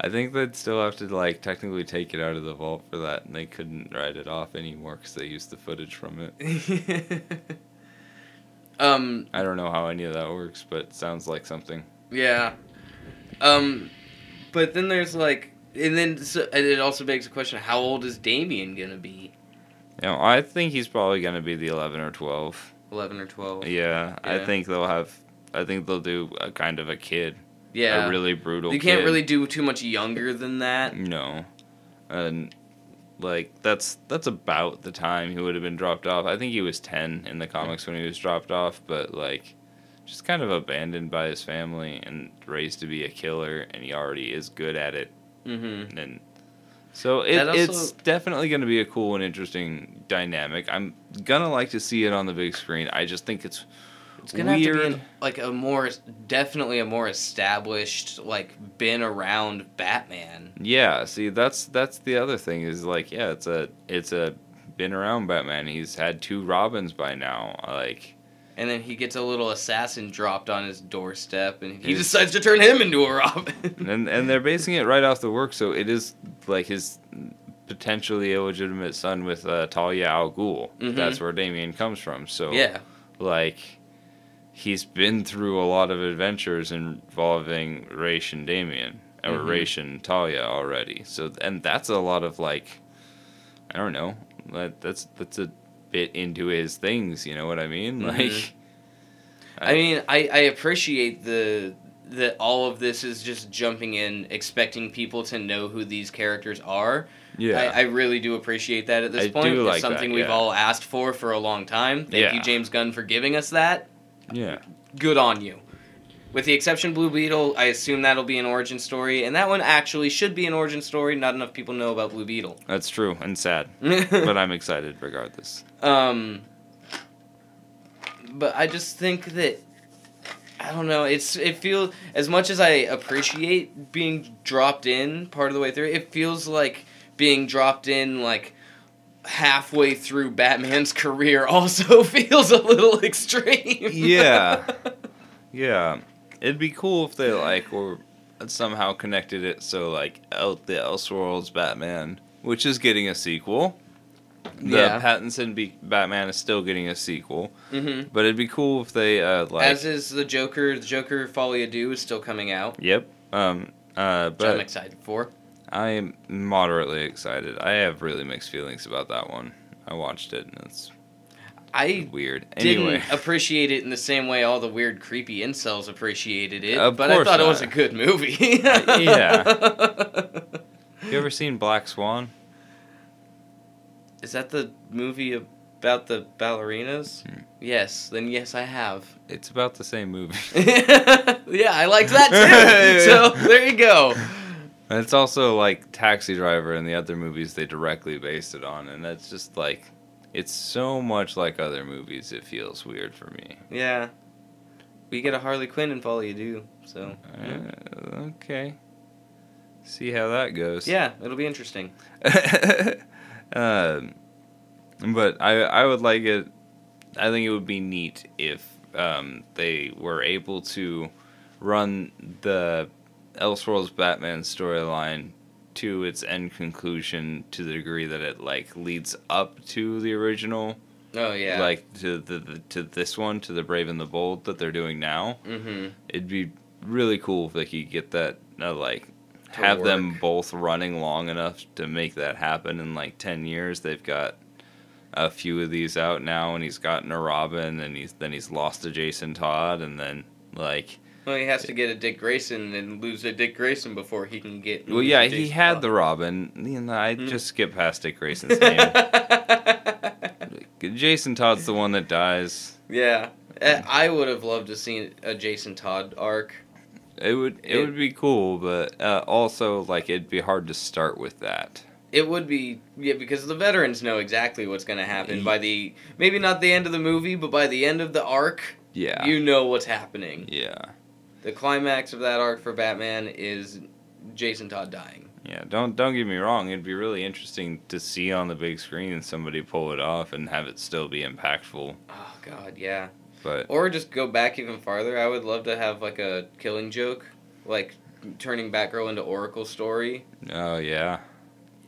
I think they'd still have to like technically take it out of the vault for that, and they couldn't write it off anymore because they used the footage from it. (laughs) um. I don't know how any of that works, but it sounds like something. Yeah. Um. But then there's like, and then so, and it also begs the question: How old is Damian gonna be? You know, I think he's probably gonna be the eleven or twelve. Eleven or twelve? Yeah, I think they'll have. I think they'll do a kind of a kid, Yeah. a really brutal. you can't kid. really do too much younger than that. No, and like that's that's about the time he would have been dropped off. I think he was ten in the comics when he was dropped off, but like just kind of abandoned by his family and raised to be a killer, and he already is good at it. Mm-hmm. And so it, also- it's definitely going to be a cool and interesting dynamic. I'm gonna like to see it on the big screen. I just think it's It's gonna have to be an, like a more, definitely a more established, like been around Batman. Yeah, see that's that's the other thing is like yeah, it's a it's a been around Batman. He's had two Robins by now. Like And then he gets a little assassin dropped on his doorstep, and he decides to turn him into a Robin. (laughs) and and they're basing it right off the work, so it is like his potentially illegitimate son with uh, Talia al Ghul. Mhm. That's where Damian comes from. So yeah, like he's been through a lot of adventures involving Ra's and Damian or Mhm. Ra's and Talia already. So and that's a lot of like I don't know. That that's that's a bit into his things, you know what I mean? Mhm. Like I mean, I, I appreciate the that all of this is just jumping in, expecting people to know who these characters are. yeah. I, I really do appreciate that at this I point. do it's like that, something we've all asked for for a long time. Thank Yeah. you, James Gunn, for giving us that. Yeah. Good on you. With the exception of Blue Beetle, I assume that'll be an origin story, and that one actually should be an origin story. Not enough people know about Blue Beetle. That's true and sad. (laughs) but I'm excited regardless. Um, but I just think that I don't know. It's it feels as much as I appreciate being dropped in part of the way through. It feels like being dropped in like halfway through Batman's career also (laughs) feels a little extreme. Yeah. (laughs) Yeah, it'd be cool if they like were somehow connected it so like out the Elseworlds Batman, which is getting a sequel. The Yeah. Pattinson be- Batman is still getting a sequel, hmm but it'd be cool if they uh like. As is the Joker. The Joker Folie à Deux is still coming out, yep. Um. Uh. which I'm excited for. I am moderately excited. I have really mixed feelings about that one. I watched it and it's I weird. didn't Anyway. (laughs) appreciate it in the same way all the weird creepy incels appreciated it, Of but I thought it was a good movie. (laughs) Yeah. (laughs) you ever seen Black Swan? Is that the movie about the ballerinas? Hmm. Yes, then yes I have. It's about the same movie. yeah, I liked that too. so there you go. And it's also like Taxi Driver and the other movies they directly based it on, and that's just like, it's so much like other movies. It feels weird for me. Yeah. We get a Harley Quinn in Folie à Deux, so Uh, okay, see how that goes. yeah, it'll be interesting. (laughs) um, but I I would like it. I think it would be neat if um, they were able to run the Elseworlds Batman storyline to its end conclusion to the degree that it like leads up to the original, Oh yeah. like to the, the to this one to the Brave and the Bold that they're doing now. mm-hmm. It'd be really cool if they could get that uh, like To have them both running long enough to make that happen in like 10 years they've got a few of these out now and he's gotten a robin and he's then he's lost to jason todd and then like Well, he has to get a Dick Grayson and lose a Dick Grayson before he can get. Well, yeah, he had the Robin. You know, I Mm. just skip past Dick Grayson's name. (laughs) Jason Todd's the one that dies. yeah, Uh, I would have loved to see a Jason Todd arc. It would it, It- would be cool, but uh, also like it'd be hard to start with that. It would be yeah because the veterans know exactly what's going to happen by the maybe not the end of the movie, but by the end of the arc, Yeah. you know what's happening. yeah. The climax of that arc for Batman is Jason Todd dying. Yeah, don't don't get me wrong. It'd be really interesting to see on the big screen somebody pull it off and have it still be impactful. Oh God, yeah. But Or just go back even farther. I would love to have like a killing joke, like turning Batgirl into Oracle story. oh yeah,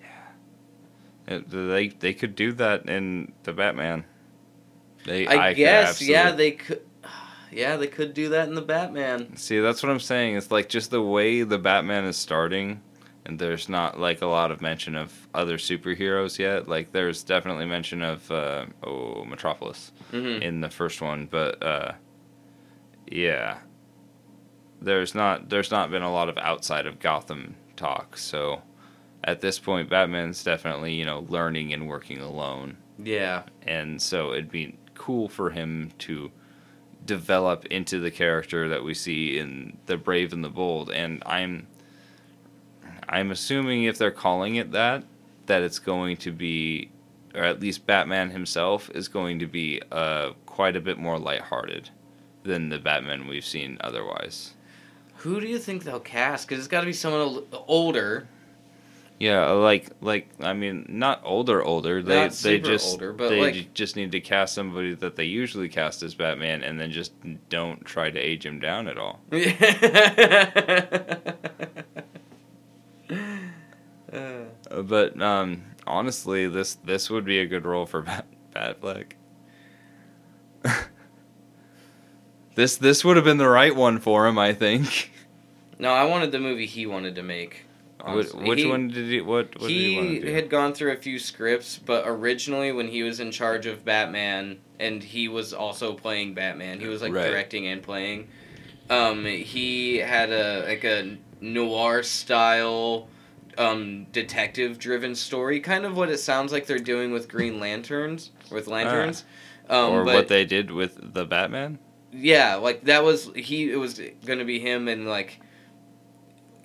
yeah. It, they they could do that in the Batman. They I, could guess, yeah, they could. Yeah, they could do that in the Batman. See, that's what I'm saying. It's like just the way the Batman is starting, and there's not like a lot of mention of other superheroes yet. Like there's definitely mention of uh, oh Metropolis hmm in the first one, but uh, yeah, there's not there's not been a lot of outside of Gotham talk. So at this point, Batman's definitely you know learning and working alone Yeah, and so it'd be cool for him to develop into the character that we see in the brave and the bold and i'm i'm assuming if they're calling it that that it's going to be or at least batman himself is going to be uh, quite a bit more lighthearted than the batman we've seen otherwise who do you think they'll cast? Because it's got to be someone older, yeah like like i mean not older older. They Not they just older, but they like- just need to cast somebody that they usually cast as batman and then just don't try to age him down at all. (laughs) Uh, but um honestly this this would be a good role for (laughs) bat, batfleck. (laughs) This this would have been the right one for him i think. No, I wanted the movie he wanted to make. Honestly. which He- one did he what, what he, he do? had gone through a few scripts, but originally when he was in charge of Batman and he was also playing Batman, he was like Right. directing and playing. Um, he had a like a noir style um, detective driven story, kind of what it sounds like they're doing with Green Lanterns, with lanterns. Um, or but what they did with the batman yeah, like that was he. It was gonna be him, and like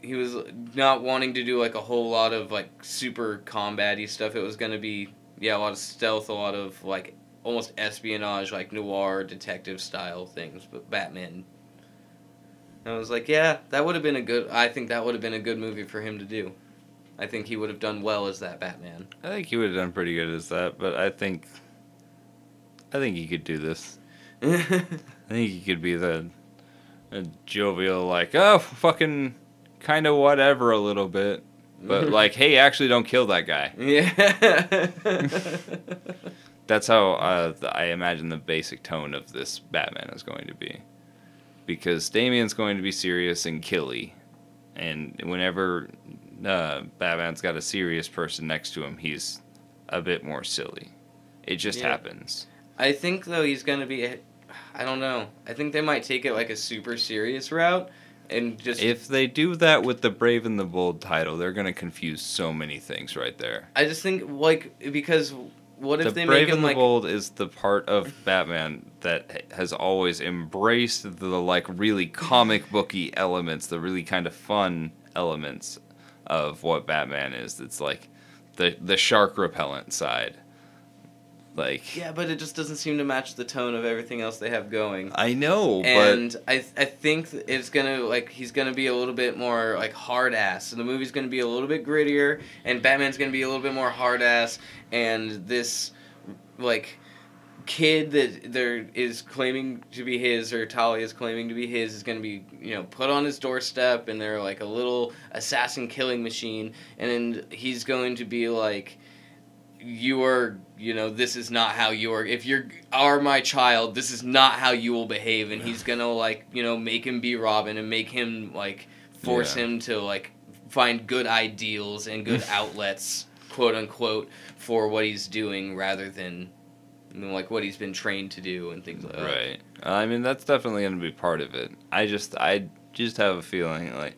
he was not wanting to do like a whole lot of like super combat-y stuff. It was gonna be yeah, a lot of stealth, a lot of like almost espionage, like noir detective style things. But Batman. And I was like, yeah, that would have been a good. I think that would have been a good movie for him to do. I think he would have done well as that Batman. i think he would have done pretty good as that but i think i think he could do this (laughs) i think he could be the a jovial like oh fucking kind of whatever a little bit but (laughs) like hey actually don't kill that guy yeah. (laughs) That's how uh, I imagine the basic tone of this Batman is going to be. Because Damian's going to be serious and killy. And whenever uh, Batman's got a serious person next to him, he's a bit more silly. It just Yeah. happens. I think though he's gonna be. I don't know. I think they might take it like a super serious route, and just. If they do that with the Brave and the Bold title, they're going to confuse so many things right there. I just think like because what if the they Brave make him and the like Bold is the part of Batman that has always embraced the like really comic booky elements, the really kind of fun elements of what Batman is. It's like the the shark repellent side. Like yeah, but it just doesn't seem to match the tone of everything else they have going. I know, and I I think it's gonna like he's gonna be a little bit more like hard ass, and the movie's gonna be a little bit grittier, and Batman's gonna be a little bit more hard ass, and this like kid that there is claiming to be his or Talia is claiming to be his is going to be you know put on his doorstep and they're like a little assassin killing machine. And then he's going to be like you are you know this is not how you are if you are my child this is not how you will behave and he's gonna like you know make him be robin and make him like force Yeah. him to like find good ideals and good (laughs) outlets quote unquote for what he's doing rather than you know, like what he's been trained to do and things like that. Right. I mean, that's definitely going to be part of it. I just, I just have a feeling like,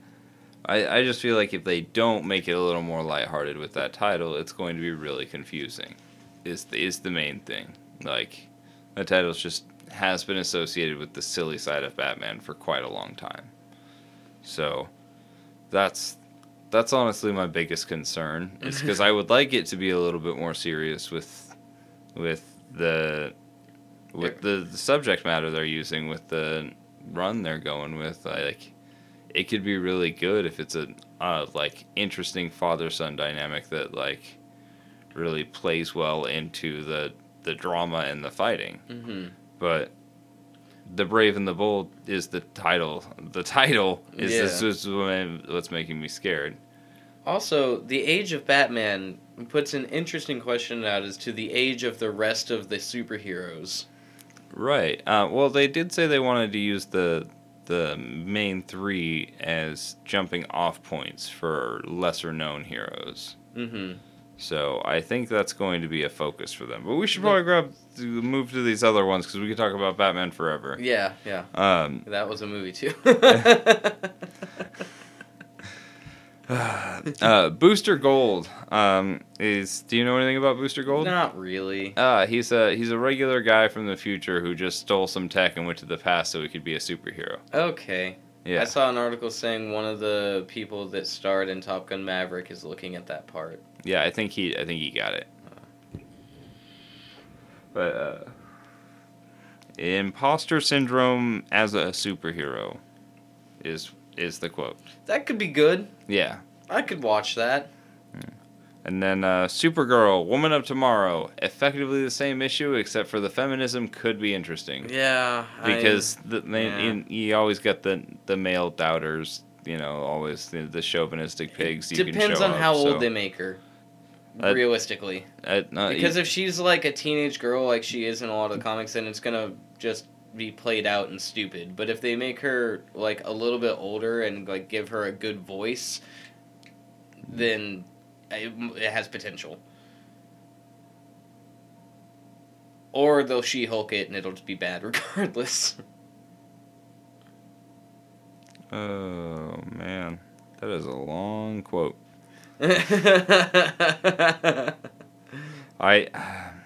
I, I just feel like if they don't make it a little more lighthearted with that title, it's going to be really confusing. Is the, is the main thing. Like, the title's just has been associated with the silly side of Batman for quite a long time. So, that's that's honestly my biggest concern. Is (laughs) because I would like it to be a little bit more serious with with the with the, the subject matter they're using with the run they're going with like it could be really good if it's a uh, like interesting father son dynamic that like really plays well into the the drama and the fighting hmm but the brave and the bold is the title the title is Yeah. this is what's making me scared Also, the age of Batman puts an interesting question out as to the age of the rest of the superheroes. Right. Uh, well, they did say they wanted to use the the main three as jumping off points for lesser known heroes. hmm So I think that's going to be a focus for them. But we should probably grab move to these other ones because we could talk about Batman forever. Yeah, yeah. Um, That was a movie too. (laughs) (laughs) (sighs) uh, Booster Gold um, is. Do you know anything about Booster Gold? Not really. Uh, he's a he's a regular guy from the future who just stole some tech and went to the past so he could be a superhero. Okay. Yeah. I saw an article saying one of the people that starred in Top Gun Maverick is looking at that part. Yeah, I think he I think he got it. But uh imposter syndrome as a superhero is is the quote. That could be good. Yeah. I could watch that. And then uh, Supergirl, Woman of Tomorrow, effectively the same issue except for the feminism could be interesting Yeah. because the, they, yeah. you, you always get the the male doubters, you know, always the, the chauvinistic pigs. You depends can show on up, how so, old they make her. Uh, realistically. uh, Because if she's like a teenage girl like she is in a lot of the comics, then it's gonna just be played out and stupid. But if they make her like a little bit older and like give her a good voice, then it, it has potential. Or they'll She Hulk it and it'll just be bad (laughs) regardless. Oh man, that is a long quote. (laughs) I. (sighs)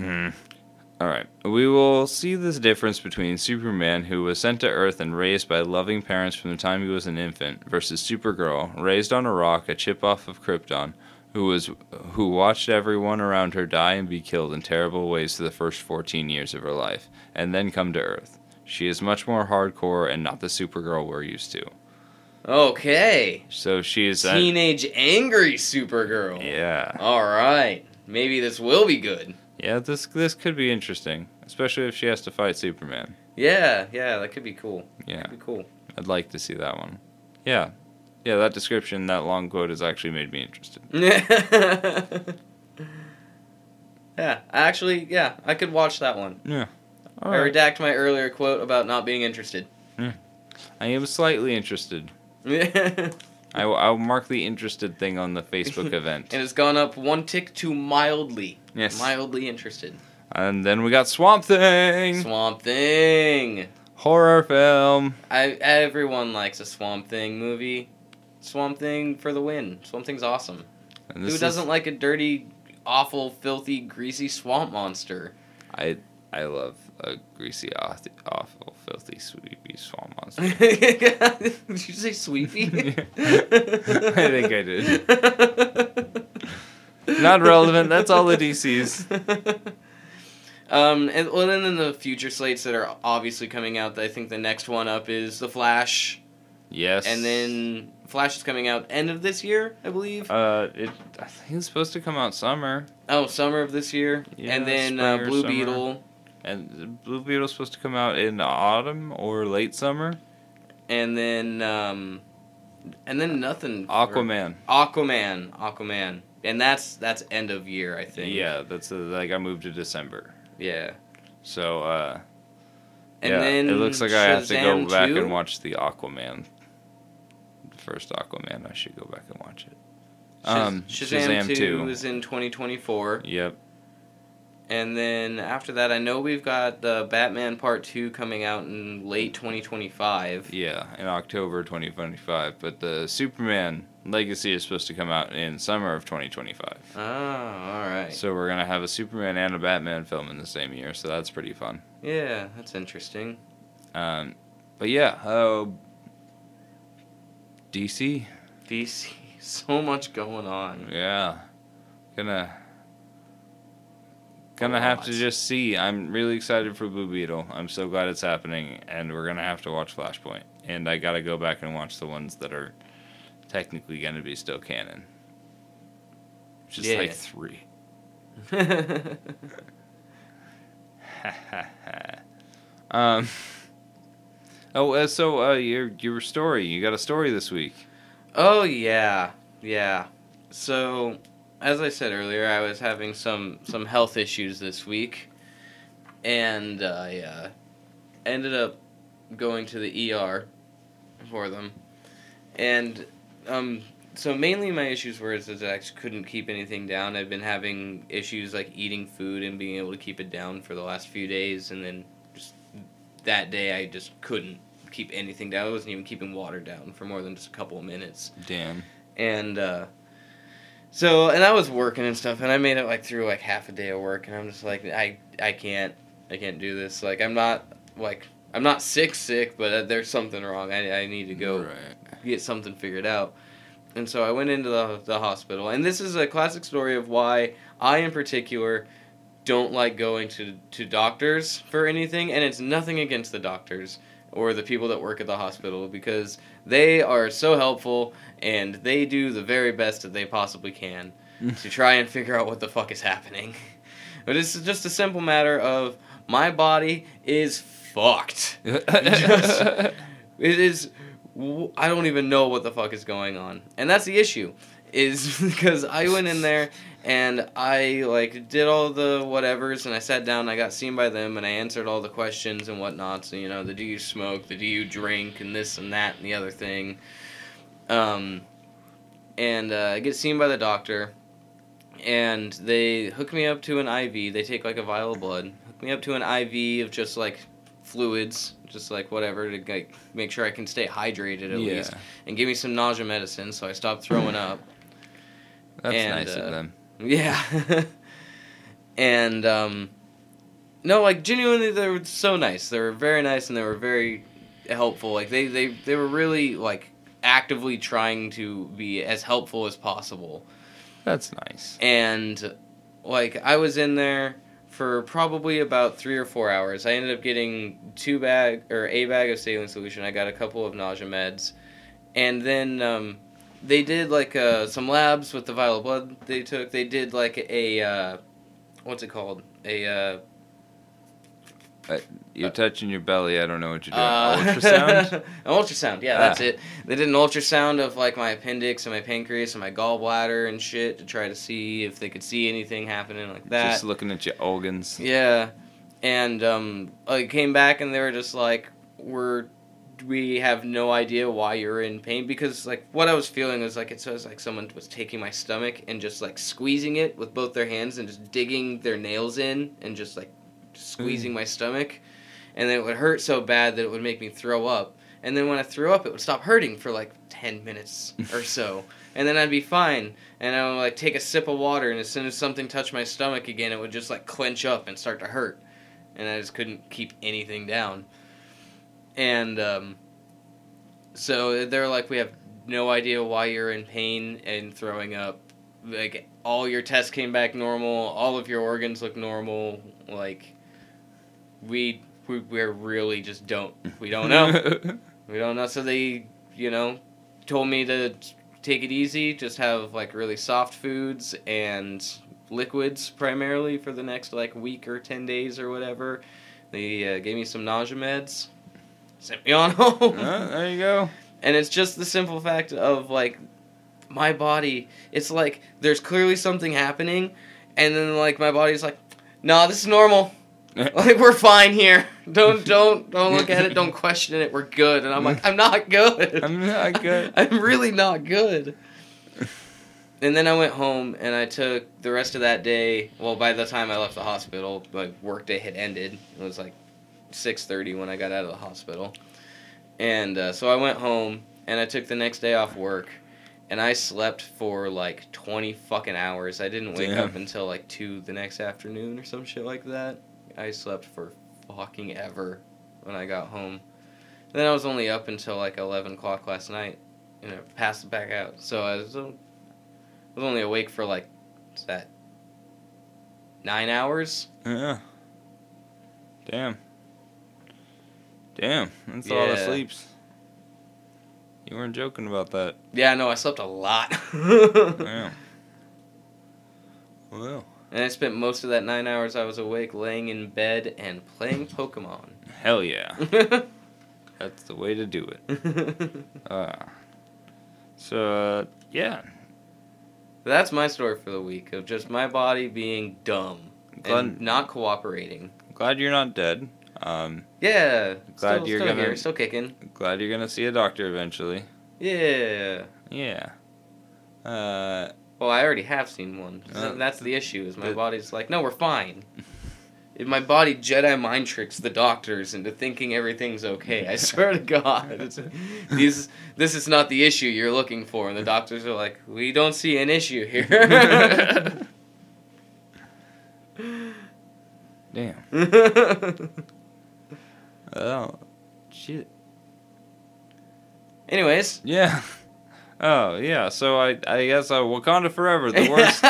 Mm. All right. We will see this difference between Superman, who was sent to Earth and raised by loving parents from the time he was an infant, versus Supergirl, raised on a rock, a chip off of Krypton, who was who watched everyone around her die and be killed in terrible ways for the first 14 years of her life, and then come to Earth. She is much more hardcore and not the Supergirl we're used to. okay. So she is. a- Teenage angry Supergirl. yeah. Alright. Maybe this will be good. Yeah, this this could be interesting, especially if she has to fight Superman. Yeah, yeah, that could be cool. Yeah, be cool. I'd like to see that one. Yeah, yeah, that description, that long quote, has actually made me interested. (laughs) yeah, I actually, yeah, I could watch that one. Yeah, all I right. redact my earlier quote about not being interested. Hmm. I am slightly interested. and (laughs) I will, I'll mark the interested thing on the Facebook (laughs) event. And it's gone up one tick to mildly. Yes, Mildly interested. and then we got Swamp Thing, Swamp Thing. horror film. I everyone likes a Swamp Thing movie. Swamp Thing for the win. Swamp Thing's awesome. Who doesn't like a dirty, awful, filthy, greasy swamp monster? I I love a greasy, awful, awful filthy, sweepy swamp monster. (laughs) did you say sweepy? (laughs) I think I did. (laughs) Not relevant. That's all the DCs. (laughs) um, and well, then in the future slates that are obviously coming out, I think the next one up is the Flash, Yes. and then Flash is coming out end of this year, I believe. Uh, it. I think it's supposed to come out summer, oh, summer of this year, Yeah, and then uh, Blue summer. Beetle, and Blue Beetle's supposed to come out in autumn or late summer. and then um, and then nothing. Aquaman. Aquaman, Aquaman, and that's that's end of year, I think. Yeah, that's uh like I moved to December. yeah. So uh, And yeah, then it looks like I have to go back 2? and watch the Aquaman. The first Aquaman. I should go back and watch it. Um, Shazam, Shazam 2 2. is in 2024. Yep. And then after that, I know we've got the Batman Part 2 coming out in late 2025. Yeah, in October 2025. But the Superman Legacy is supposed to come out in summer of 2025. Oh, alright. So we're gonna have a Superman and a Batman film in the same year. So that's pretty fun. Yeah, that's interesting. Um, but yeah, uh, DC. DC, so much going on. Yeah, gonna gonna have to just see. I'm really excited for Blue Beetle. I'm so glad it's happening, and we're gonna have to watch Flashpoint. And I gotta go back and watch the ones that are technically gonna be still canon. Which is Yeah. like three. (laughs) (laughs) um. Oh, uh, so uh, your your story. You got a story this week. oh, yeah. Yeah. So, as I said earlier, I was having some, some health issues this week. And I uh, ended up going to the ER for them. And um, so mainly my issues were is that I just couldn't keep anything down. I've been having issues like eating food and being able to keep it down for the last few days, and then just that day I just couldn't keep anything down. I wasn't even keeping water down for more than just a couple of minutes Damn. and uh, so and I was working and stuff, and I made it like through like half a day of work, and I'm just like I I can't I can't do this. Like I'm not like I'm not sick sick, but uh, there's something wrong. I I need to go Right. Get something figured out. And so I went into the the hospital, and this is a classic story of why I in particular don't like going to to doctors for anything, and it's nothing against the doctors or the people that work at the hospital because they are so helpful and they do the very best that they possibly can mm. to try and figure out what the fuck is happening. (laughs) But it's just a simple matter of my body is fucked. Just- (laughs) It is. I don't even know what the fuck is going on, and that's the issue. Is (laughs) because I went in there and I like did all the whatevers, and I sat down. I got seen by them, and I answered all the questions and whatnot. So you know, the do you smoke, the do you drink, and this and that and the other thing. Um, and uh, I get seen by the doctor, and they hook me up to an IV. They take like a vial of blood, hook me up to an IV of just like fluids, just like whatever to like make sure I can stay hydrated at yeah, least, and give me some nausea medicine so I stop throwing (laughs) up. that's and, nice uh, of them. Yeah. (laughs) and um no, like genuinely they were so nice. They were very nice and they were very helpful. Like they they they were really like actively trying to be as helpful as possible. That's nice. And like I was in there for probably about 3 or 4 hours. I ended up getting two bag or a bag of saline solution. I got a couple of nausea meds. And then um they did like uh, some labs with the vial of blood they took. They did like a uh, what's it called? A You're touching your belly. I don't know what you're doing. uh, (laughs) Ultrasound. an ultrasound. Yeah, Ah. that's it. They did an ultrasound of like my appendix and my pancreas and my gallbladder and shit to try to see if they could see anything happening like that. Just looking at your organs. Yeah, and um, I came back and they were just like, "We're we have no idea why you're in pain because like what I was feeling was like it was like someone was taking my stomach and just like squeezing it with both their hands and just digging their nails in and just like squeezing my stomach, and then it would hurt so bad that it would make me throw up. And then when I threw up, it would stop hurting for like ten minutes (laughs) or so, and then I'd be fine. And I would like take a sip of water, and as soon as something touched my stomach again, it would just like clench up and start to hurt, and I just couldn't keep anything down. And um, so they're like, we have no idea why you're in pain and throwing up. Like all your tests came back normal, all of your organs look normal. Like we we we really just don't we don't know. (laughs) We don't know. So they, you know, told me to take it easy, just have like really soft foods and liquids primarily for the next like week or 10 days or whatever. They uh, gave me some nausea meds, sent me on home. Uh, there you go. And it's just the simple fact of like my body, it's like there's clearly something happening, and then like my body's like, nah, this is normal. (laughs) like we're fine here. Don't don't don't look at it. Don't question it. We're good. And I'm like, I'm not good. (laughs) I'm not good. (laughs) I'm really not good. and then I went home and I took the rest of that day. Well, by the time I left the hospital, my workday had ended. It was like six thirty when I got out of the hospital, and uh, so I went home and I took the next day off work, and I slept for like twenty fucking hours. I didn't wake Damn. up until like two the next afternoon or some shit like that. I slept for fucking ever when I got home. Then I was only up until like eleven o'clock last night, and I passed back out. So I was, uh, I was only awake for like, what's that? Nine hours. Yeah. Damn. Damn, that's a lot of sleeps. You weren't joking about that. Yeah, no, I slept a lot. (laughs) Yeah. Well, And I spent most of that nine hours I was awake laying in bed and playing Pokemon. hell yeah. (laughs) That's the way to do it. (laughs) Uh, so, uh, yeah. That's my story for the week of just my body being dumb and not cooperating. glad you're not dead. Um, Yeah, Glad still, you're still gonna- here, still kicking. glad you're gonna see a doctor eventually. Yeah. Yeah. Uh, Well, I already have seen one. Uh, That's the issue. Is my the- body's like, no, we're fine. If my body Jedi mind tricks the doctors into thinking everything's okay. I swear to (laughs) God, it's, (laughs) these this is not the issue you're looking for, and the doctors are like, we don't see an issue here. (laughs) damn. Oh, shit. Anyways, Yeah. Oh yeah. So I I guess uh, Wakanda Forever the (laughs) worst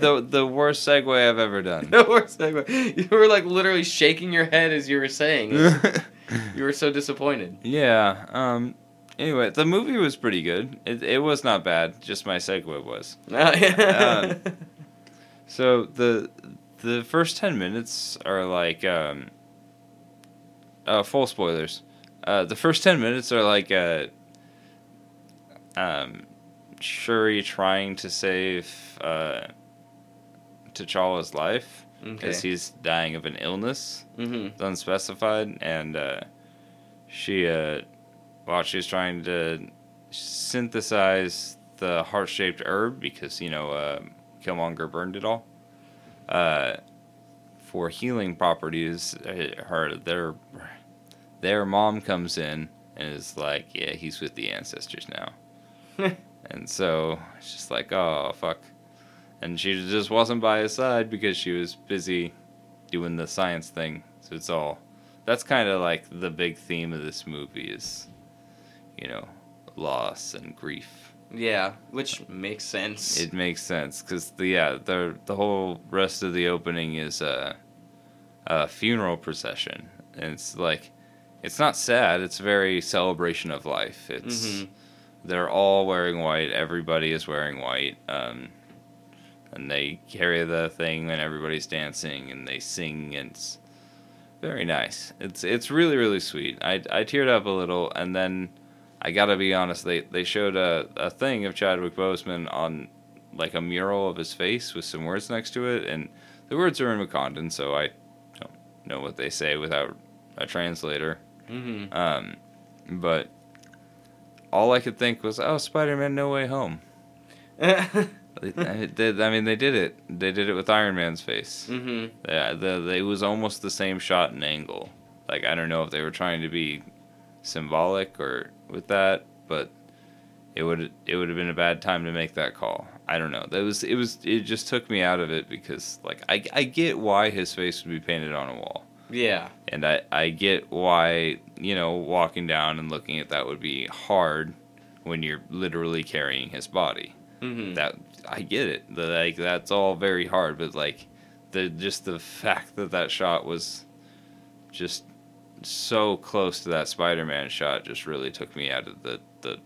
the the worst segue I've ever done. (laughs) no worst segue. You were like literally shaking your head as you were saying. (laughs) you were so disappointed. yeah. Um. Anyway, the movie was pretty good. It it was not bad. Just my segue was. Uh, So the the first ten minutes are like um. Uh, full spoilers. Uh, the first ten minutes are like uh. Um, Shuri trying to save uh. T'Challa's life okay. because he's dying of an illness. hmm It's unspecified, and uh, she, uh, while she's trying to synthesize the heart-shaped herb, because you know uh, Killmonger burned it all, uh, for healing properties, uh, her their their mom comes in and is like, "Yeah, he's with the ancestors now," (laughs) and so it's just like, "Oh fuck," and she just wasn't by his side because she was busy doing the science thing. So it's all that's kind of like the big theme of this movie is, you know, loss and grief. Yeah, which makes sense. It makes sense because the yeah the the whole rest of the opening is a, a funeral procession, and it's like it's not sad. It's very celebration of life. It's Mhm. They're all wearing white. Everybody is wearing white. Um, and they carry the thing and everybody's dancing and they sing and it's very nice. It's it's really really sweet. I I teared up a little and then I gotta be honest. They they showed a a thing of Chadwick Boseman on like a mural of his face with some words next to it and the words are in Wakandan, so I don't know what they say without a translator. hmm Um, but all I could think was, "Oh, Spider-Man: No Way Home." (laughs) Did- I mean, they did it. They did it with Iron Man's face. hmm Yeah, the, the, it was almost the same shot and angle. Like I don't know if they were trying to be symbolic or with that, but it would it would have been a bad time to make that call. I don't know. That was it was it just took me out of it because like I I get why his face would be painted on a wall. Yeah. And I, I get why, you know, walking down and looking at that would be hard when you're literally carrying his body. hmm That I get it. The, like that's all very hard, but like the just the fact that that shot was just so close to that Spider-Man shot just really took me out of the the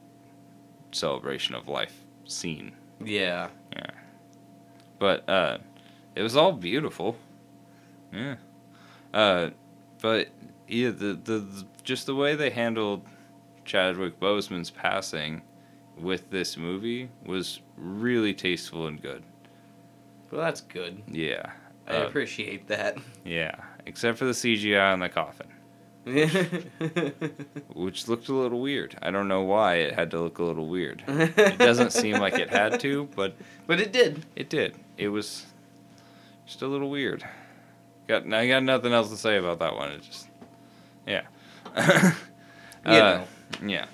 celebration of life scene. Yeah. Yeah. But uh it was all beautiful. Yeah. Uh but yeah, the, the the just the way they handled Chadwick Boseman's passing with this movie was really tasteful and good. Well, that's good. Yeah. I Uh, appreciate that. yeah. Except for the CGI on the coffin. (laughs) which looked a little weird. I don't know why it had to look a little weird. It doesn't seem like it had to, but (laughs) But it did. it did. It was just a little weird. Got I got nothing else to say about that one. It just yeah. (laughs) Uh, know. Yeah.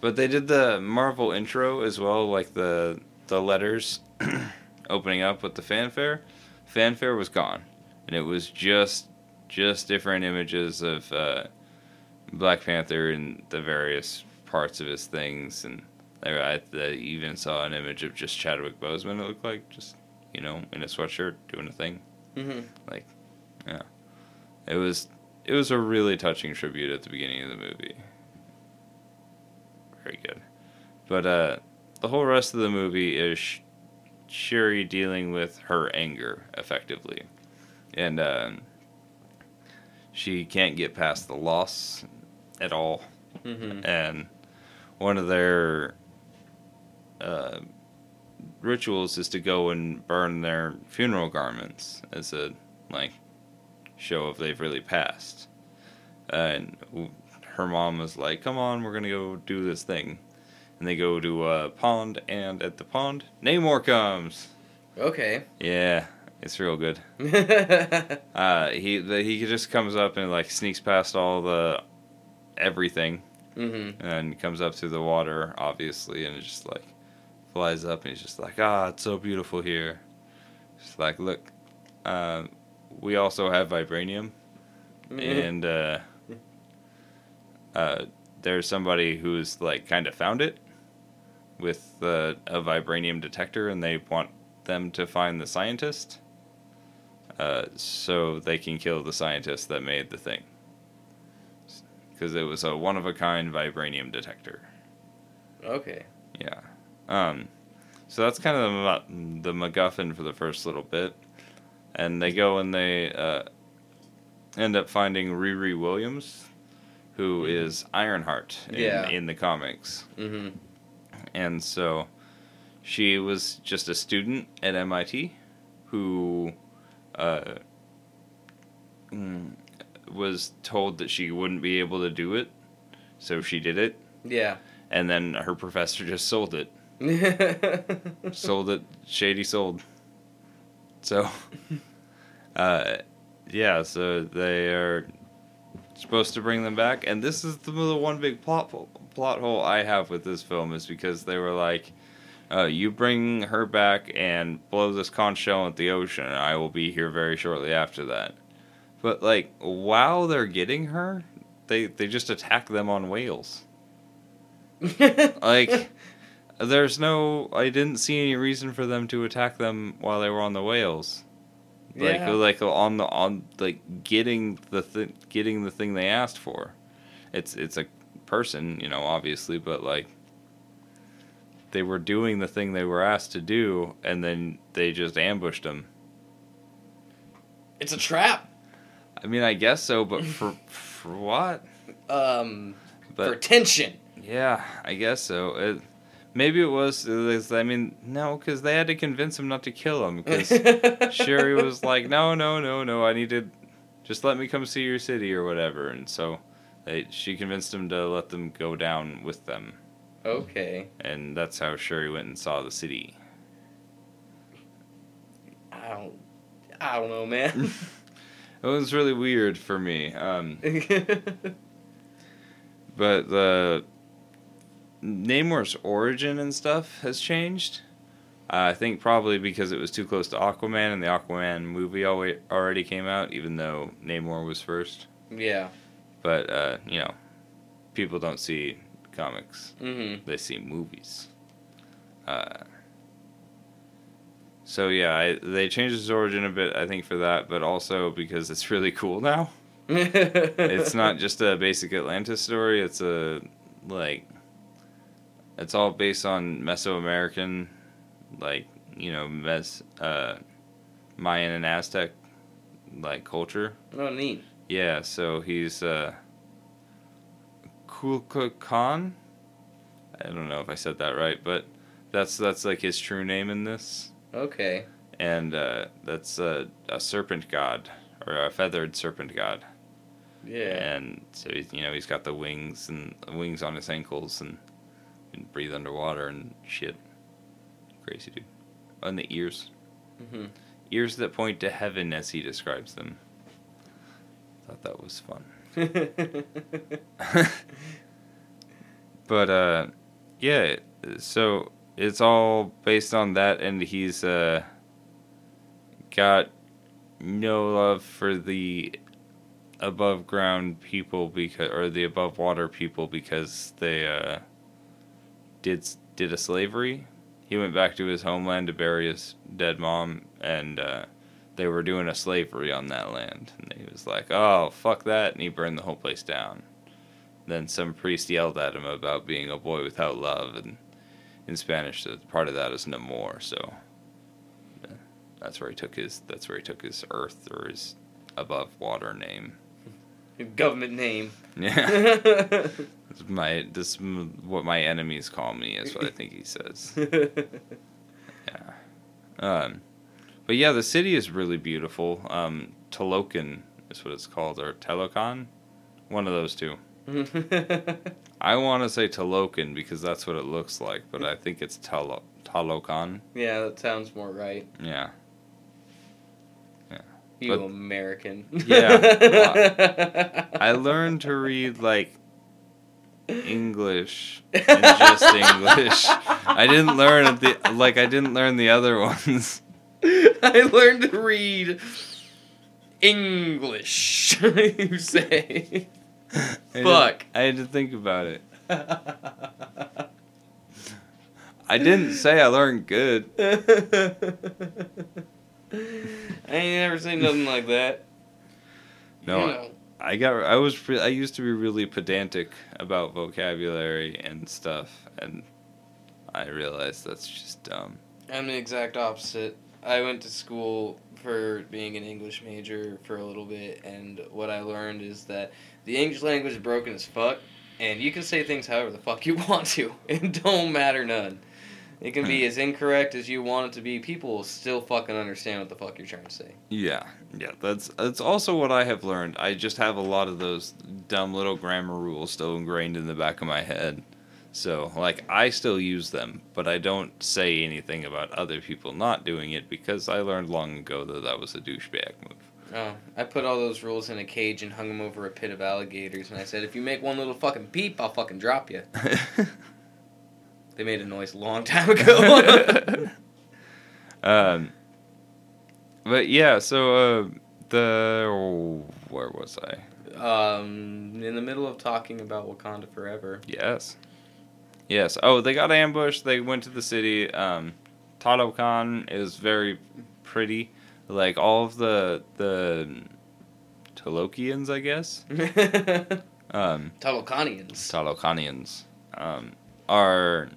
But they did the Marvel intro as well, like the the letters (clears throat) opening up with the fanfare. Fanfare was gone, and it was just just different images of uh, Black Panther and the various parts of his things, and I, I even saw an image of just Chadwick Boseman. It looked like just you know in a sweatshirt doing a thing. hmm like yeah, It was it was a really touching tribute at the beginning of the movie. Very good. But uh the whole rest of the movie is Sh- Shuri dealing with her anger effectively. And um she can't get past the loss at all hmm and one of their uh, rituals is to go and burn their funeral garments as a like show if they've really passed. And her mom was like, "Come on, we're gonna go do this thing," and they go to a pond, and at the pond, Namor comes. Okay. Yeah, it's real good. (laughs) Uh, he the, he just comes up and like sneaks past all the everything and comes up through the water, obviously, and it just like flies up, and he's just like, ah, it's so beautiful here. Just like, look, uh, we also have vibranium, and uh, uh, there's somebody who's like kind of found it with uh, a vibranium detector, and they want them to find the scientist, uh, so they can kill the scientist that made the thing because it was a one of a kind vibranium detector. Okay. Yeah. Um, so that's kind of the, the MacGuffin for the first little bit, and they go and they uh, end up finding Riri Williams, who is Ironheart in, Yeah. in the comics, hmm and so she was just a student at MIT who uh, mm, was told that she wouldn't be able to do it, so she did it, Yeah. and then her professor just sold it. (laughs) sold it shady sold so (laughs) uh yeah so they are supposed to bring them back. And this is the, the one big plot hole, plot hole i have with this film is because they were like uh, you bring her back and blow this conch shell at the ocean. And i will be here very shortly after that. But like while they're getting her they they just attack them on whales. (laughs) Like there's no i didn't see any reason for them to attack them while they were on the whales like Yeah. like on the on like getting the th- getting the thing they asked for it's it's a person you know obviously but like they were doing the thing they were asked to do and then they just ambushed them it's a trap. i mean i guess so but for for what (laughs) Um, but for tension. Yeah, I guess so. It, maybe it was. I mean, no, because they had to convince him not to kill him. Because (laughs) Shuri was like, "No, no, no, no. I need to just let me come see your city or whatever." And so, they, she convinced him to let them go down with them, okay. and that's how Shuri went and saw the city. I don't. I don't know, man. (laughs) It was really weird for me. Um, (laughs) but the Namor's origin and stuff has changed. Uh, I think probably because it was too close to Aquaman, and the Aquaman movie alwa- already came out, even though Namor was first. yeah. But uh, you know, people don't see comics; hmm they see movies. Uh, so yeah, I, they changed his origin a bit, I think, for that, but also because it's really cool now. (laughs) it's not just a basic Atlantis story. It's a like it's all based on Mesoamerican, like you know, Mes uh, Mayan and Aztec like culture. Oh, neat. Yeah, so he's uh. I don't know if I said that right, but that's that's like his true name in this, Okay. and uh, that's a, a serpent god or a feathered serpent god. Yeah. And so he's, you know, he's got the wings and wings on his ankles and, and breathe underwater and shit. Crazy dude. And the ears. hmm Ears that point to heaven as he describes them. Thought that was fun. (laughs) (laughs) but uh yeah, so it's all based on that and he's uh got no love for the above ground people because or the above water people because they uh did did a slavery. He went back to his homeland to bury his dead mom and uh they were doing a slavery on that land and he was like, "Oh, fuck that." And he burned the whole place down. Then some priest yelled at him about being a boy without love and in Spanish the part of that is namor, so uh, that's where he took his that's where he took his earth or his above water name. Government name. Yeah. (laughs) It's my this what my enemies call me is what I think he says. (laughs) Yeah. Um, but yeah, the city is really beautiful. Um, Talokan is what it's called, or Telokan, one of those two. (laughs) I want to say Talokan because that's what it looks like, but I think it's Talo Talokan. yeah, that sounds more right. Yeah. You But- American. Yeah. (laughs) I learned to read like English (laughs) and just English. I didn't learn the like I didn't learn the other ones. (laughs) I learned to read English. you say. I Fuck. I had to think about it. I didn't say I learned good. I ain't never seen nothing like that. No, You know. I got I was I used to be really pedantic about vocabulary and stuff and I realized that's just dumb. I'm the exact opposite. I went to school for being an English major for a little bit, and what I learned is that the English language is broken as fuck, and you can say things however the fuck you (laughs) want to. It don't matter none. It can be hmm. as incorrect as you want it to be. People will still fucking understand what the fuck you're trying to say. Yeah, yeah, that's that's also what I have learned. I just have a lot of those dumb little grammar rules still ingrained in the back of my head. So, like, I still use them, but I don't say anything about other people not doing it because I learned long ago that that was a douchebag move. Oh, I put all those rules in a cage and hung them over a pit of alligators, and I said, if you make one little fucking peep, I'll fucking drop you. (laughs) They made a noise a long (laughs) time ago. (laughs) um, but yeah, so uh, the where was I? um, in the middle of talking about Wakanda Forever. Yes. Yes. Oh, they got ambushed. They went to the city. Um, Talokan is very pretty. Like all of the the Talokians, I guess. (laughs) Um, Talokanians. Talokanians um, are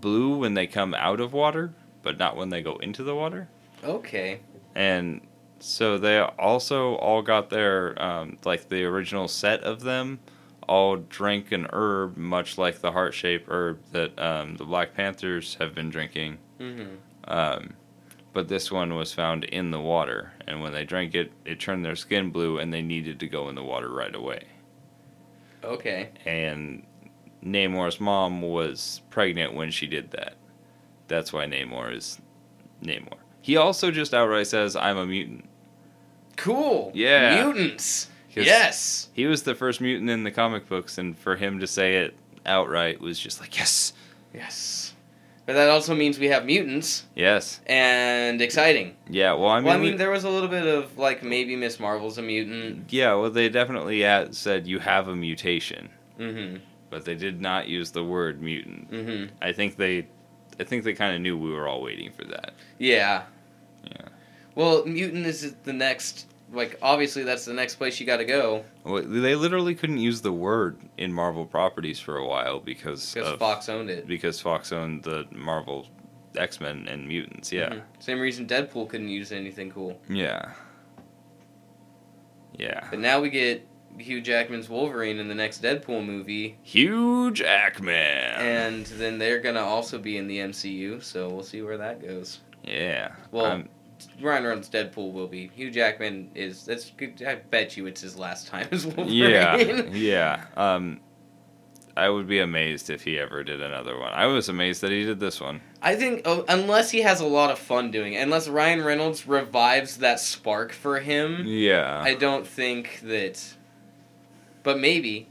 blue when they come out of water, but not when they go into the water. Okay. And so they also all got their um, like the original set of them all drank an herb much like the heart shaped herb that um, the Black Panthers have been drinking. Mm-hmm. Um, but this one was found in the water, and when they drank it, it turned their skin blue, and they needed to go in the water right away. Okay. And Namor's mom was pregnant when she did that. That's why Namor is Namor. He also just outright says, "I'm a mutant." Cool. Yeah. Mutants. Yes. He was the first mutant in the comic books, and for him to say it outright was just like, yes, Yes. But that also means we have mutants yes, and exciting. yeah. Well, I mean, well, I we- mean, there was a little bit of like maybe Miss Marvel's a mutant. yeah. Well, they definitely said you have a mutation, Mm-hmm. But they did not use the word mutant. Mm-hmm. I think they, I think they kind of knew we were all waiting for that. Yeah. Yeah. Well, mutant is the next. Like, obviously, that's the next place you got to go Well, they literally couldn't use the word in Marvel properties for a while because because of, Fox owned it. because Fox owned the Marvel X Men and mutants. Yeah. Mhm. Same reason Deadpool couldn't use anything cool. Yeah. Yeah. But now we get Hugh Jackman's Wolverine in the next Deadpool movie, Huge Ackman. and then they're gonna also be in the MCU. So we'll see where that goes. yeah. Well, I'm- Ryan Reynolds Deadpool will be. Hugh Jackman is. That's. good. I bet you it's his last time as Wolverine. Yeah, (laughs) yeah. Um, I would be amazed if he ever did another one. I was amazed that he did this one. I think oh, unless he has a lot of fun doing it, unless Ryan Reynolds revives that spark for him, Yeah. I don't think that. But maybe,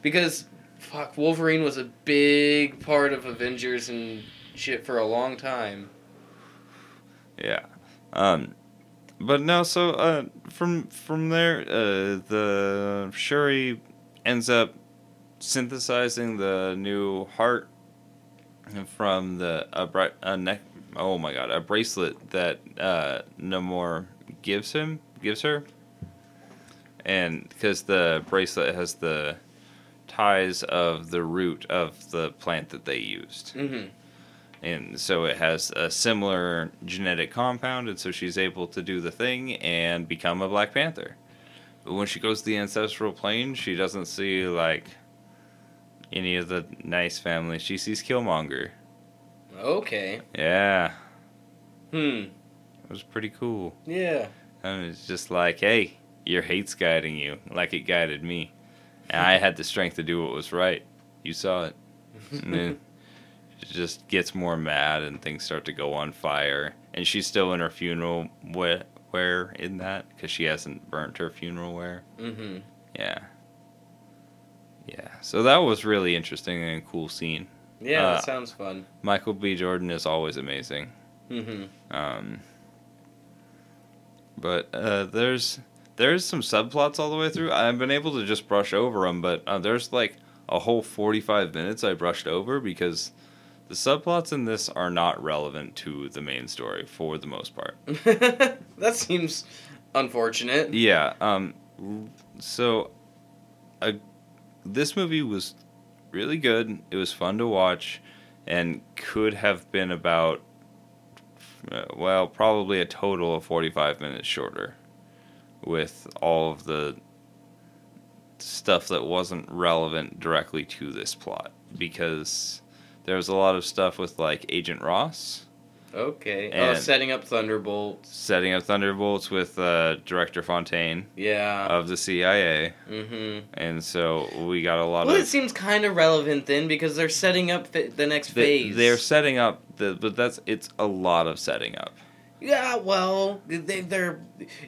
because fuck, Wolverine was a big part of Avengers and shit for a long time. Yeah. Um but no, so uh from from there uh the Shuri ends up synthesizing the new heart from the a bra- a neck oh my god, a bracelet that uh Namor gives him gives her. And because the bracelet has the ties of the root of the plant that they used Mm-hmm. and so it has a similar genetic compound and so she's able to do the thing and become a black panther but when she goes to the ancestral plane she doesn't see like any of the nice family she sees killmonger Okay. yeah Hmm. it was pretty cool Yeah. and it's just like hey your hate's guiding you like it guided me. And i had the strength to do what was right. You saw it. And then she just gets more mad and things start to go on fire. And she's still in her funeral we- wear in that because she hasn't burnt her funeral wear. Mm-hmm. yeah. Yeah. So that was really interesting and cool scene. Yeah, Uh, that sounds fun. michael b. Jordan is always amazing. Mm-hmm. um, but uh, there's there's some subplots all the way through. I've been able to just brush over them, but uh, there's like a whole 45 minutes I brushed over because the subplots in this are not relevant to the main story for the most part. (laughs) that seems unfortunate. Yeah. Um. So, uh, this movie was really good. It was fun to watch, and could have been about, uh, well, probably a total of forty-five minutes shorter, with all of the stuff that wasn't relevant directly to this plot because there was a lot of stuff with like Agent Ross Okay. oh, setting up Thunderbolts. setting up Thunderbolts with uh, Director Fontaine Yeah. of the CIA. mm-hmm. And so we got a lot Well, of. it seems kind of relevant then because they're setting up the next they, phase. they're setting up the, but that's it's a lot of setting up. Yeah, well, they, they're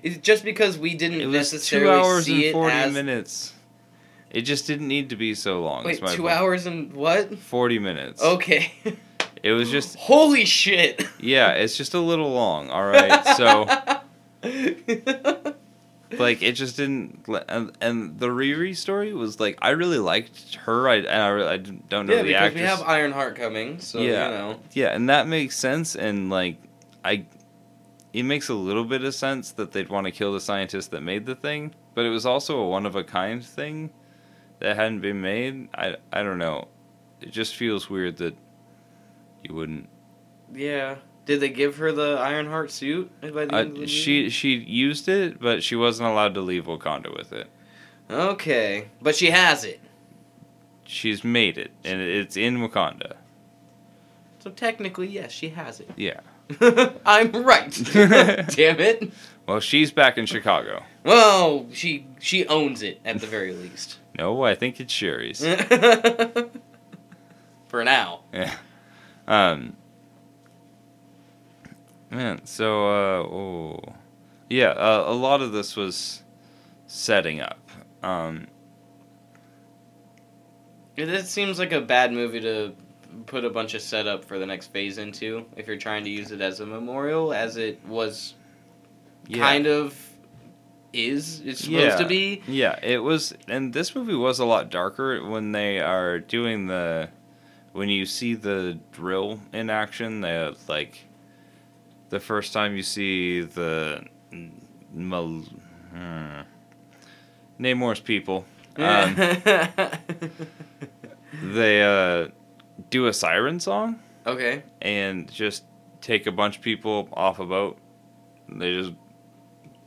it's just because we didn't It was necessarily two hours see and it as minutes. It just didn't need to be so long. wait two point. hours and what? Forty minutes. Okay. It was just (laughs) holy shit. yeah. It's just a little long. All right. So (laughs) like it just didn't. And, and the Riri story was like I really liked her. I and I, really, I don't know yeah, the because actress. we have Ironheart coming, so Yeah. you know. Yeah, and that makes sense. And like, I, it makes a little bit of sense that they'd want to kill the scientist that made the thing, but it was also a one of a kind thing that hadn't been made. I I don't know. It just feels weird that you wouldn't. Yeah. Did they give her the Ironheart suit by the end of the Uh, movie? she she used it, but she wasn't allowed to leave Wakanda with it. Okay, but she has it. She's made it, and it's in Wakanda. So technically, yes, she has it. Yeah. (laughs) I'm right. (laughs) Damn it. Well, she's back in Chicago. Well, she she owns it at the very least. No, I think it's Shuri's. (laughs) For now. Yeah. Um. Man, so uh, oh, yeah, uh, a lot of this was setting up. Um, It, it seems like a bad movie to put a bunch of setup for the next phase into if you're trying to use it as a memorial, as it was yeah, kind of is. It's supposed Yeah. to be. Yeah, it was, and this movie was a lot darker when they are doing the, when you see the drill in action. They like, the first time you see the, mal, hmm, Namor's people. (laughs) Um, they uh, do a siren song okay. and just take a bunch of people off a boat. They just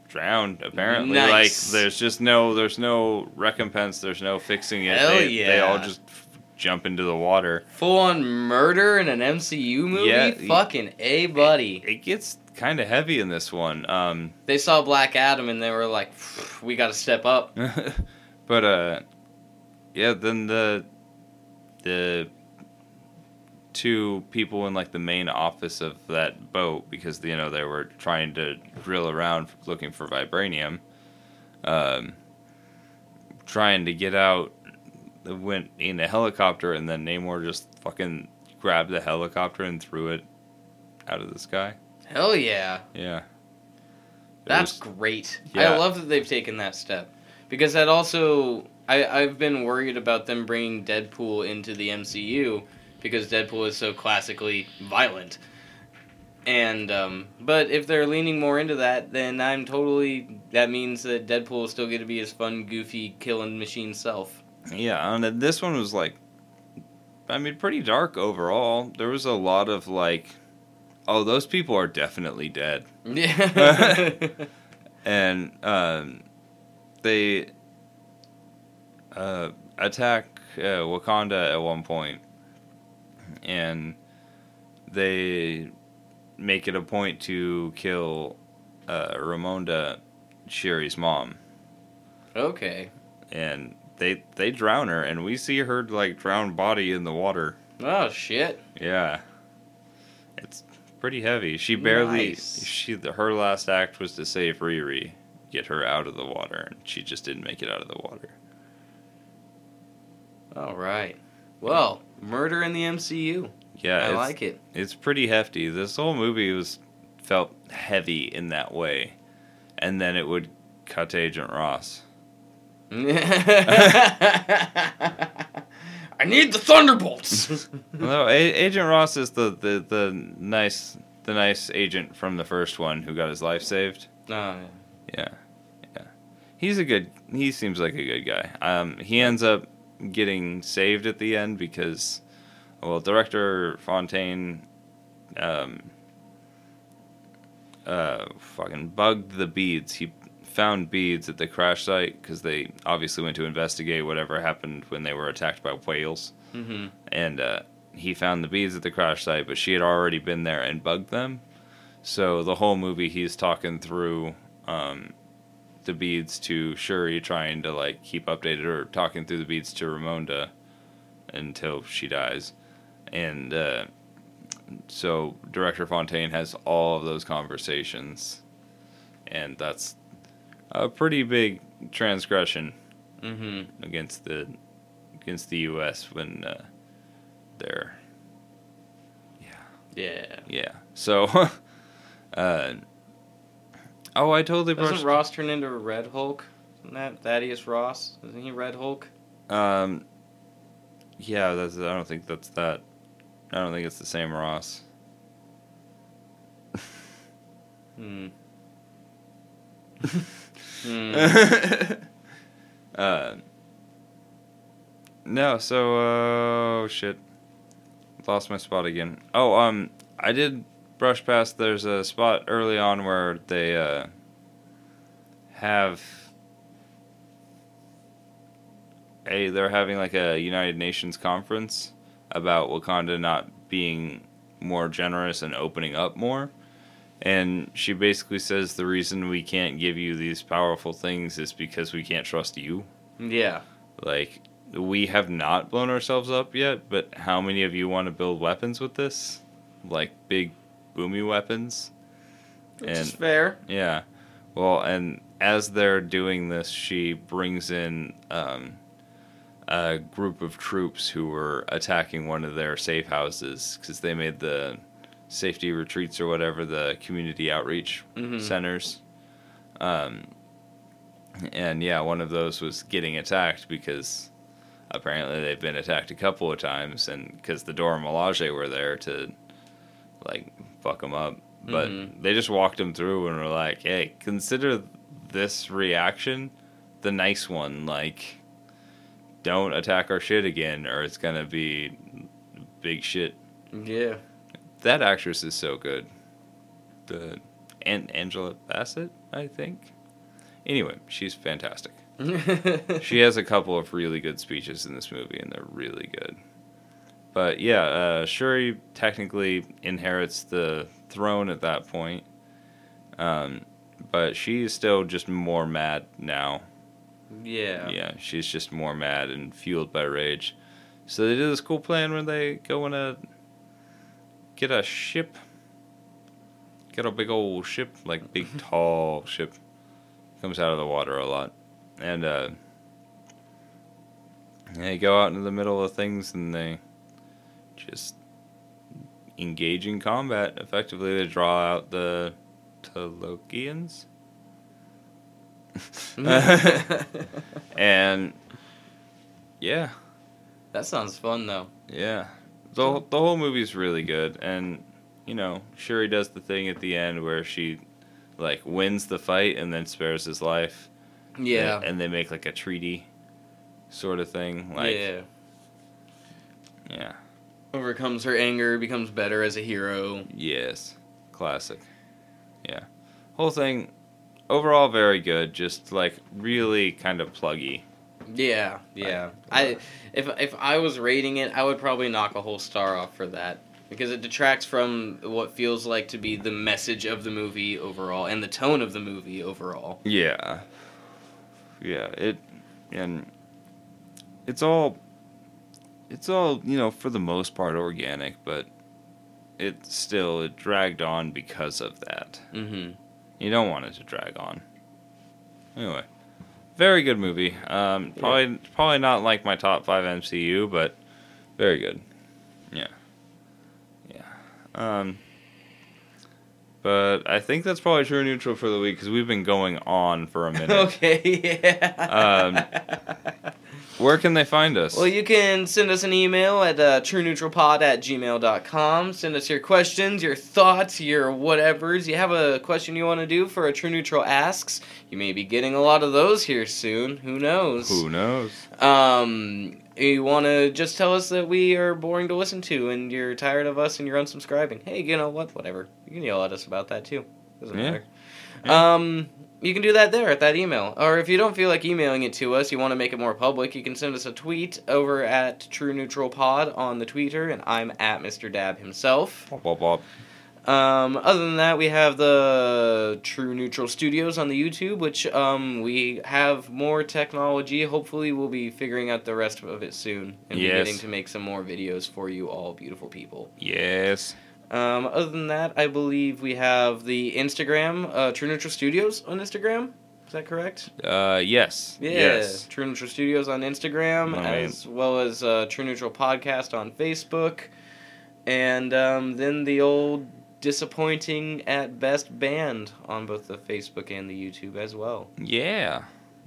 drowned. Apparently, Nice. like there's just no there's no recompense. There's no fixing it. Hell they, They all just f- jump into the water. Full on murder in an MCU movie? Yeah, Fucking A, buddy. It gets kind of heavy in this one. Um, They saw Black Adam and they were like, we gotta step up. (laughs) but uh, yeah. Then the the two people in like the main office of that boat because you know they were trying to drill around looking for vibranium. Um, trying to get out, went in a helicopter and then Namor just fucking grabbed the helicopter and threw it out of the sky. Hell yeah. Yeah. It That's was- great. Yeah. I love that they've taken that step. Because that also I, I've been worried about them bringing Deadpool into the MCU because Deadpool is so classically violent. And um, but if they're leaning more into that, then I'm totally that means that Deadpool is still going to be his fun, goofy, killing machine self. Yeah, and this one was like, I mean, pretty dark overall. There was a lot of like, oh, those people are definitely dead, Yeah. (laughs) and um, they uh, attack uh, Wakanda at one point, and they make it a point to kill uh, Ramonda, Shuri's mom. okay. and they they drown her and we see her like drowned body in the water Oh shit. yeah it's pretty heavy she barely Nice. she her last act was to save riri get her out of the water and she just didn't make it out of the water All right. Well, murder in the MCU. yeah I like it. it's pretty hefty this whole movie was felt heavy in that way and then it would cut to agent ross (laughs) I need the thunderbolts. (laughs) no A- agent ross is the, the the nice the nice agent from the first one who got his life saved no. Yeah, yeah. He's a good. He seems like a good guy. Um, he ends up getting saved at the end because, well, director Fontaine, um, uh, fucking bugged the beads. He found beads at the crash site because they obviously went to investigate whatever happened when they were attacked by whales hmm and uh, he found the beads at the crash site, but she had already been there and bugged them. So the whole movie, he's talking through um, the beads to Shuri, trying to like keep updated, or talking through the beads to Ramonda until she dies, and uh, so director Fontaine has all of those conversations, and that's a pretty big transgression hmm against the against the U.S. when uh, they're yeah Yeah. yeah. So, (laughs) uh, oh, I totally Doesn't brushed. Ross turn into a Red Hulk? Isn't that Thaddeus Ross? Isn't he Red Hulk? Um, yeah, that's. I don't think that's that. I don't think it's the same Ross. (laughs) Hmm. Hmm. (laughs) uh, no, so oh shit, lost my spot again. Oh, um, I did brush past. There's a spot early on where they uh have a they're having like a United Nations conference about Wakanda not being more generous and opening up more. And she basically says the reason we can't give you these powerful things is because we can't trust you. yeah. Like, we have not blown ourselves up yet, but how many of you want to build weapons with this? Like, big, boomy weapons? Which And- is fair. Yeah. Well, and as they're doing this, she brings in um, a group of troops who were attacking one of their safe houses because they made the safety retreats or whatever the community outreach Mhm. centers. Um, and yeah, one of those was getting attacked because apparently they've been attacked a couple of times, and because the Dora Milaje were there to like fuck them up, but Mhm. they just walked them through and were like, "Hey, consider this reaction the nice one. Like, don't attack our shit again, or it's gonna be big shit." Yeah. That actress is so good. The An- Angela Bassett, I think. Anyway, she's fantastic. (laughs) She has a couple of really good speeches in this movie, and they're really good. But yeah, uh, Shuri technically inherits the throne at that point. Um, but she's still just more mad now. Yeah. Yeah, she's just more mad and fueled by rage. So they do this cool plan where they go in a get a ship, get a big old ship, like big (laughs) tall ship, comes out of the water a lot, and uh, they go out into the middle of things and they just engage in combat. Effectively, to draw out the Talokians. (laughs) and yeah, that sounds fun though. yeah, the the whole movie's really good, and you know, Shuri does the thing at the end where she like wins the fight and then spares his life. Yeah. and, and they make like a treaty, sort of thing. Like yeah. yeah, Overcomes her anger, becomes better as a hero. yes, classic. Yeah, whole thing overall very good. Just like really kind of pluggy. Yeah, yeah. Uh, I if if I was rating it, I would probably knock a whole star off for that because it detracts from what feels like to be the message of the movie overall and the tone of the movie overall. Yeah. Yeah, it and it's all it's all, you know, for the most part organic, but it still it dragged on because of that. Mm-hmm. You don't want it to drag on. Anyway, very good movie. Um, probably probably not like my top 5 MCU, but very good. Yeah. Yeah. Um but I think that's probably true neutral for the week because we've been going on for a minute. (laughs) okay, yeah. Where can they find us? Well, you can send us an email at uh, trueneutralpod at gmail.com. Send us your questions, your thoughts, your whatevers. You have a question you want to do for a True Neutral Asks. You may be getting a lot of those here soon. Who knows? Who knows? Um, you want to just tell us that we are boring to listen to and you're tired of us and you're unsubscribing. Hey, you know what? Whatever. You can yell at us about that too. Doesn't Yeah. matter. Um, you can do that there at that email. Or if you don't feel like emailing it to us, you want to make it more public, you can send us a tweet over at True Neutral Pod on the Twitter, and I'm at Mr. Dab himself. Wop, wop. Um, other than that, we have the True Neutral Studios on the YouTube, which um, we have more technology. Hopefully, we'll be figuring out the rest of it soon and Yes. getting to make some more videos for you all beautiful people. Yes. Um, other than that, I believe we have the Instagram, uh, True Neutral Studios on Instagram. Is that correct? Uh, yes. Yeah, Yes. True Neutral Studios on Instagram, mean- as well as uh, True Neutral Podcast on Facebook, and um, then the old disappointing at best band on both the Facebook and the YouTube as well. Yeah.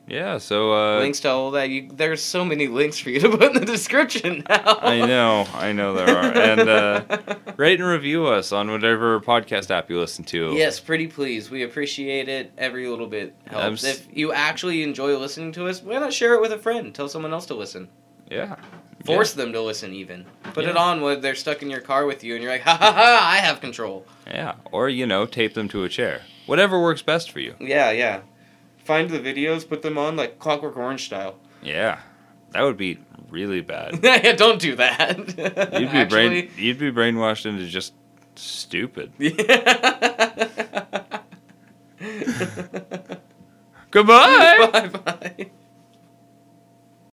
Yeah. So, uh, links to all that. You, there's so many links for you to put in the description (laughs) now. I know. I know there are. And, uh, (laughs) rate and review us on whatever podcast app you listen to. Yes, pretty please. We appreciate it. Every little bit helps. s- If you actually enjoy listening to us, why not share it with a friend? Tell someone else to listen. Yeah. Force them to listen, even. Put it on when they're stuck in your car with you and you're like, ha ha ha, I have control. Yeah. Or, you know, tape them to a chair. Whatever works best for you. Yeah, yeah. Find the videos, put them on like Clockwork Orange style. Yeah. That would be really bad. (laughs) yeah, don't do that. You'd be brain you'd be brainwashed into just stupid. Yeah. (laughs) Goodbye. (laughs) bye bye.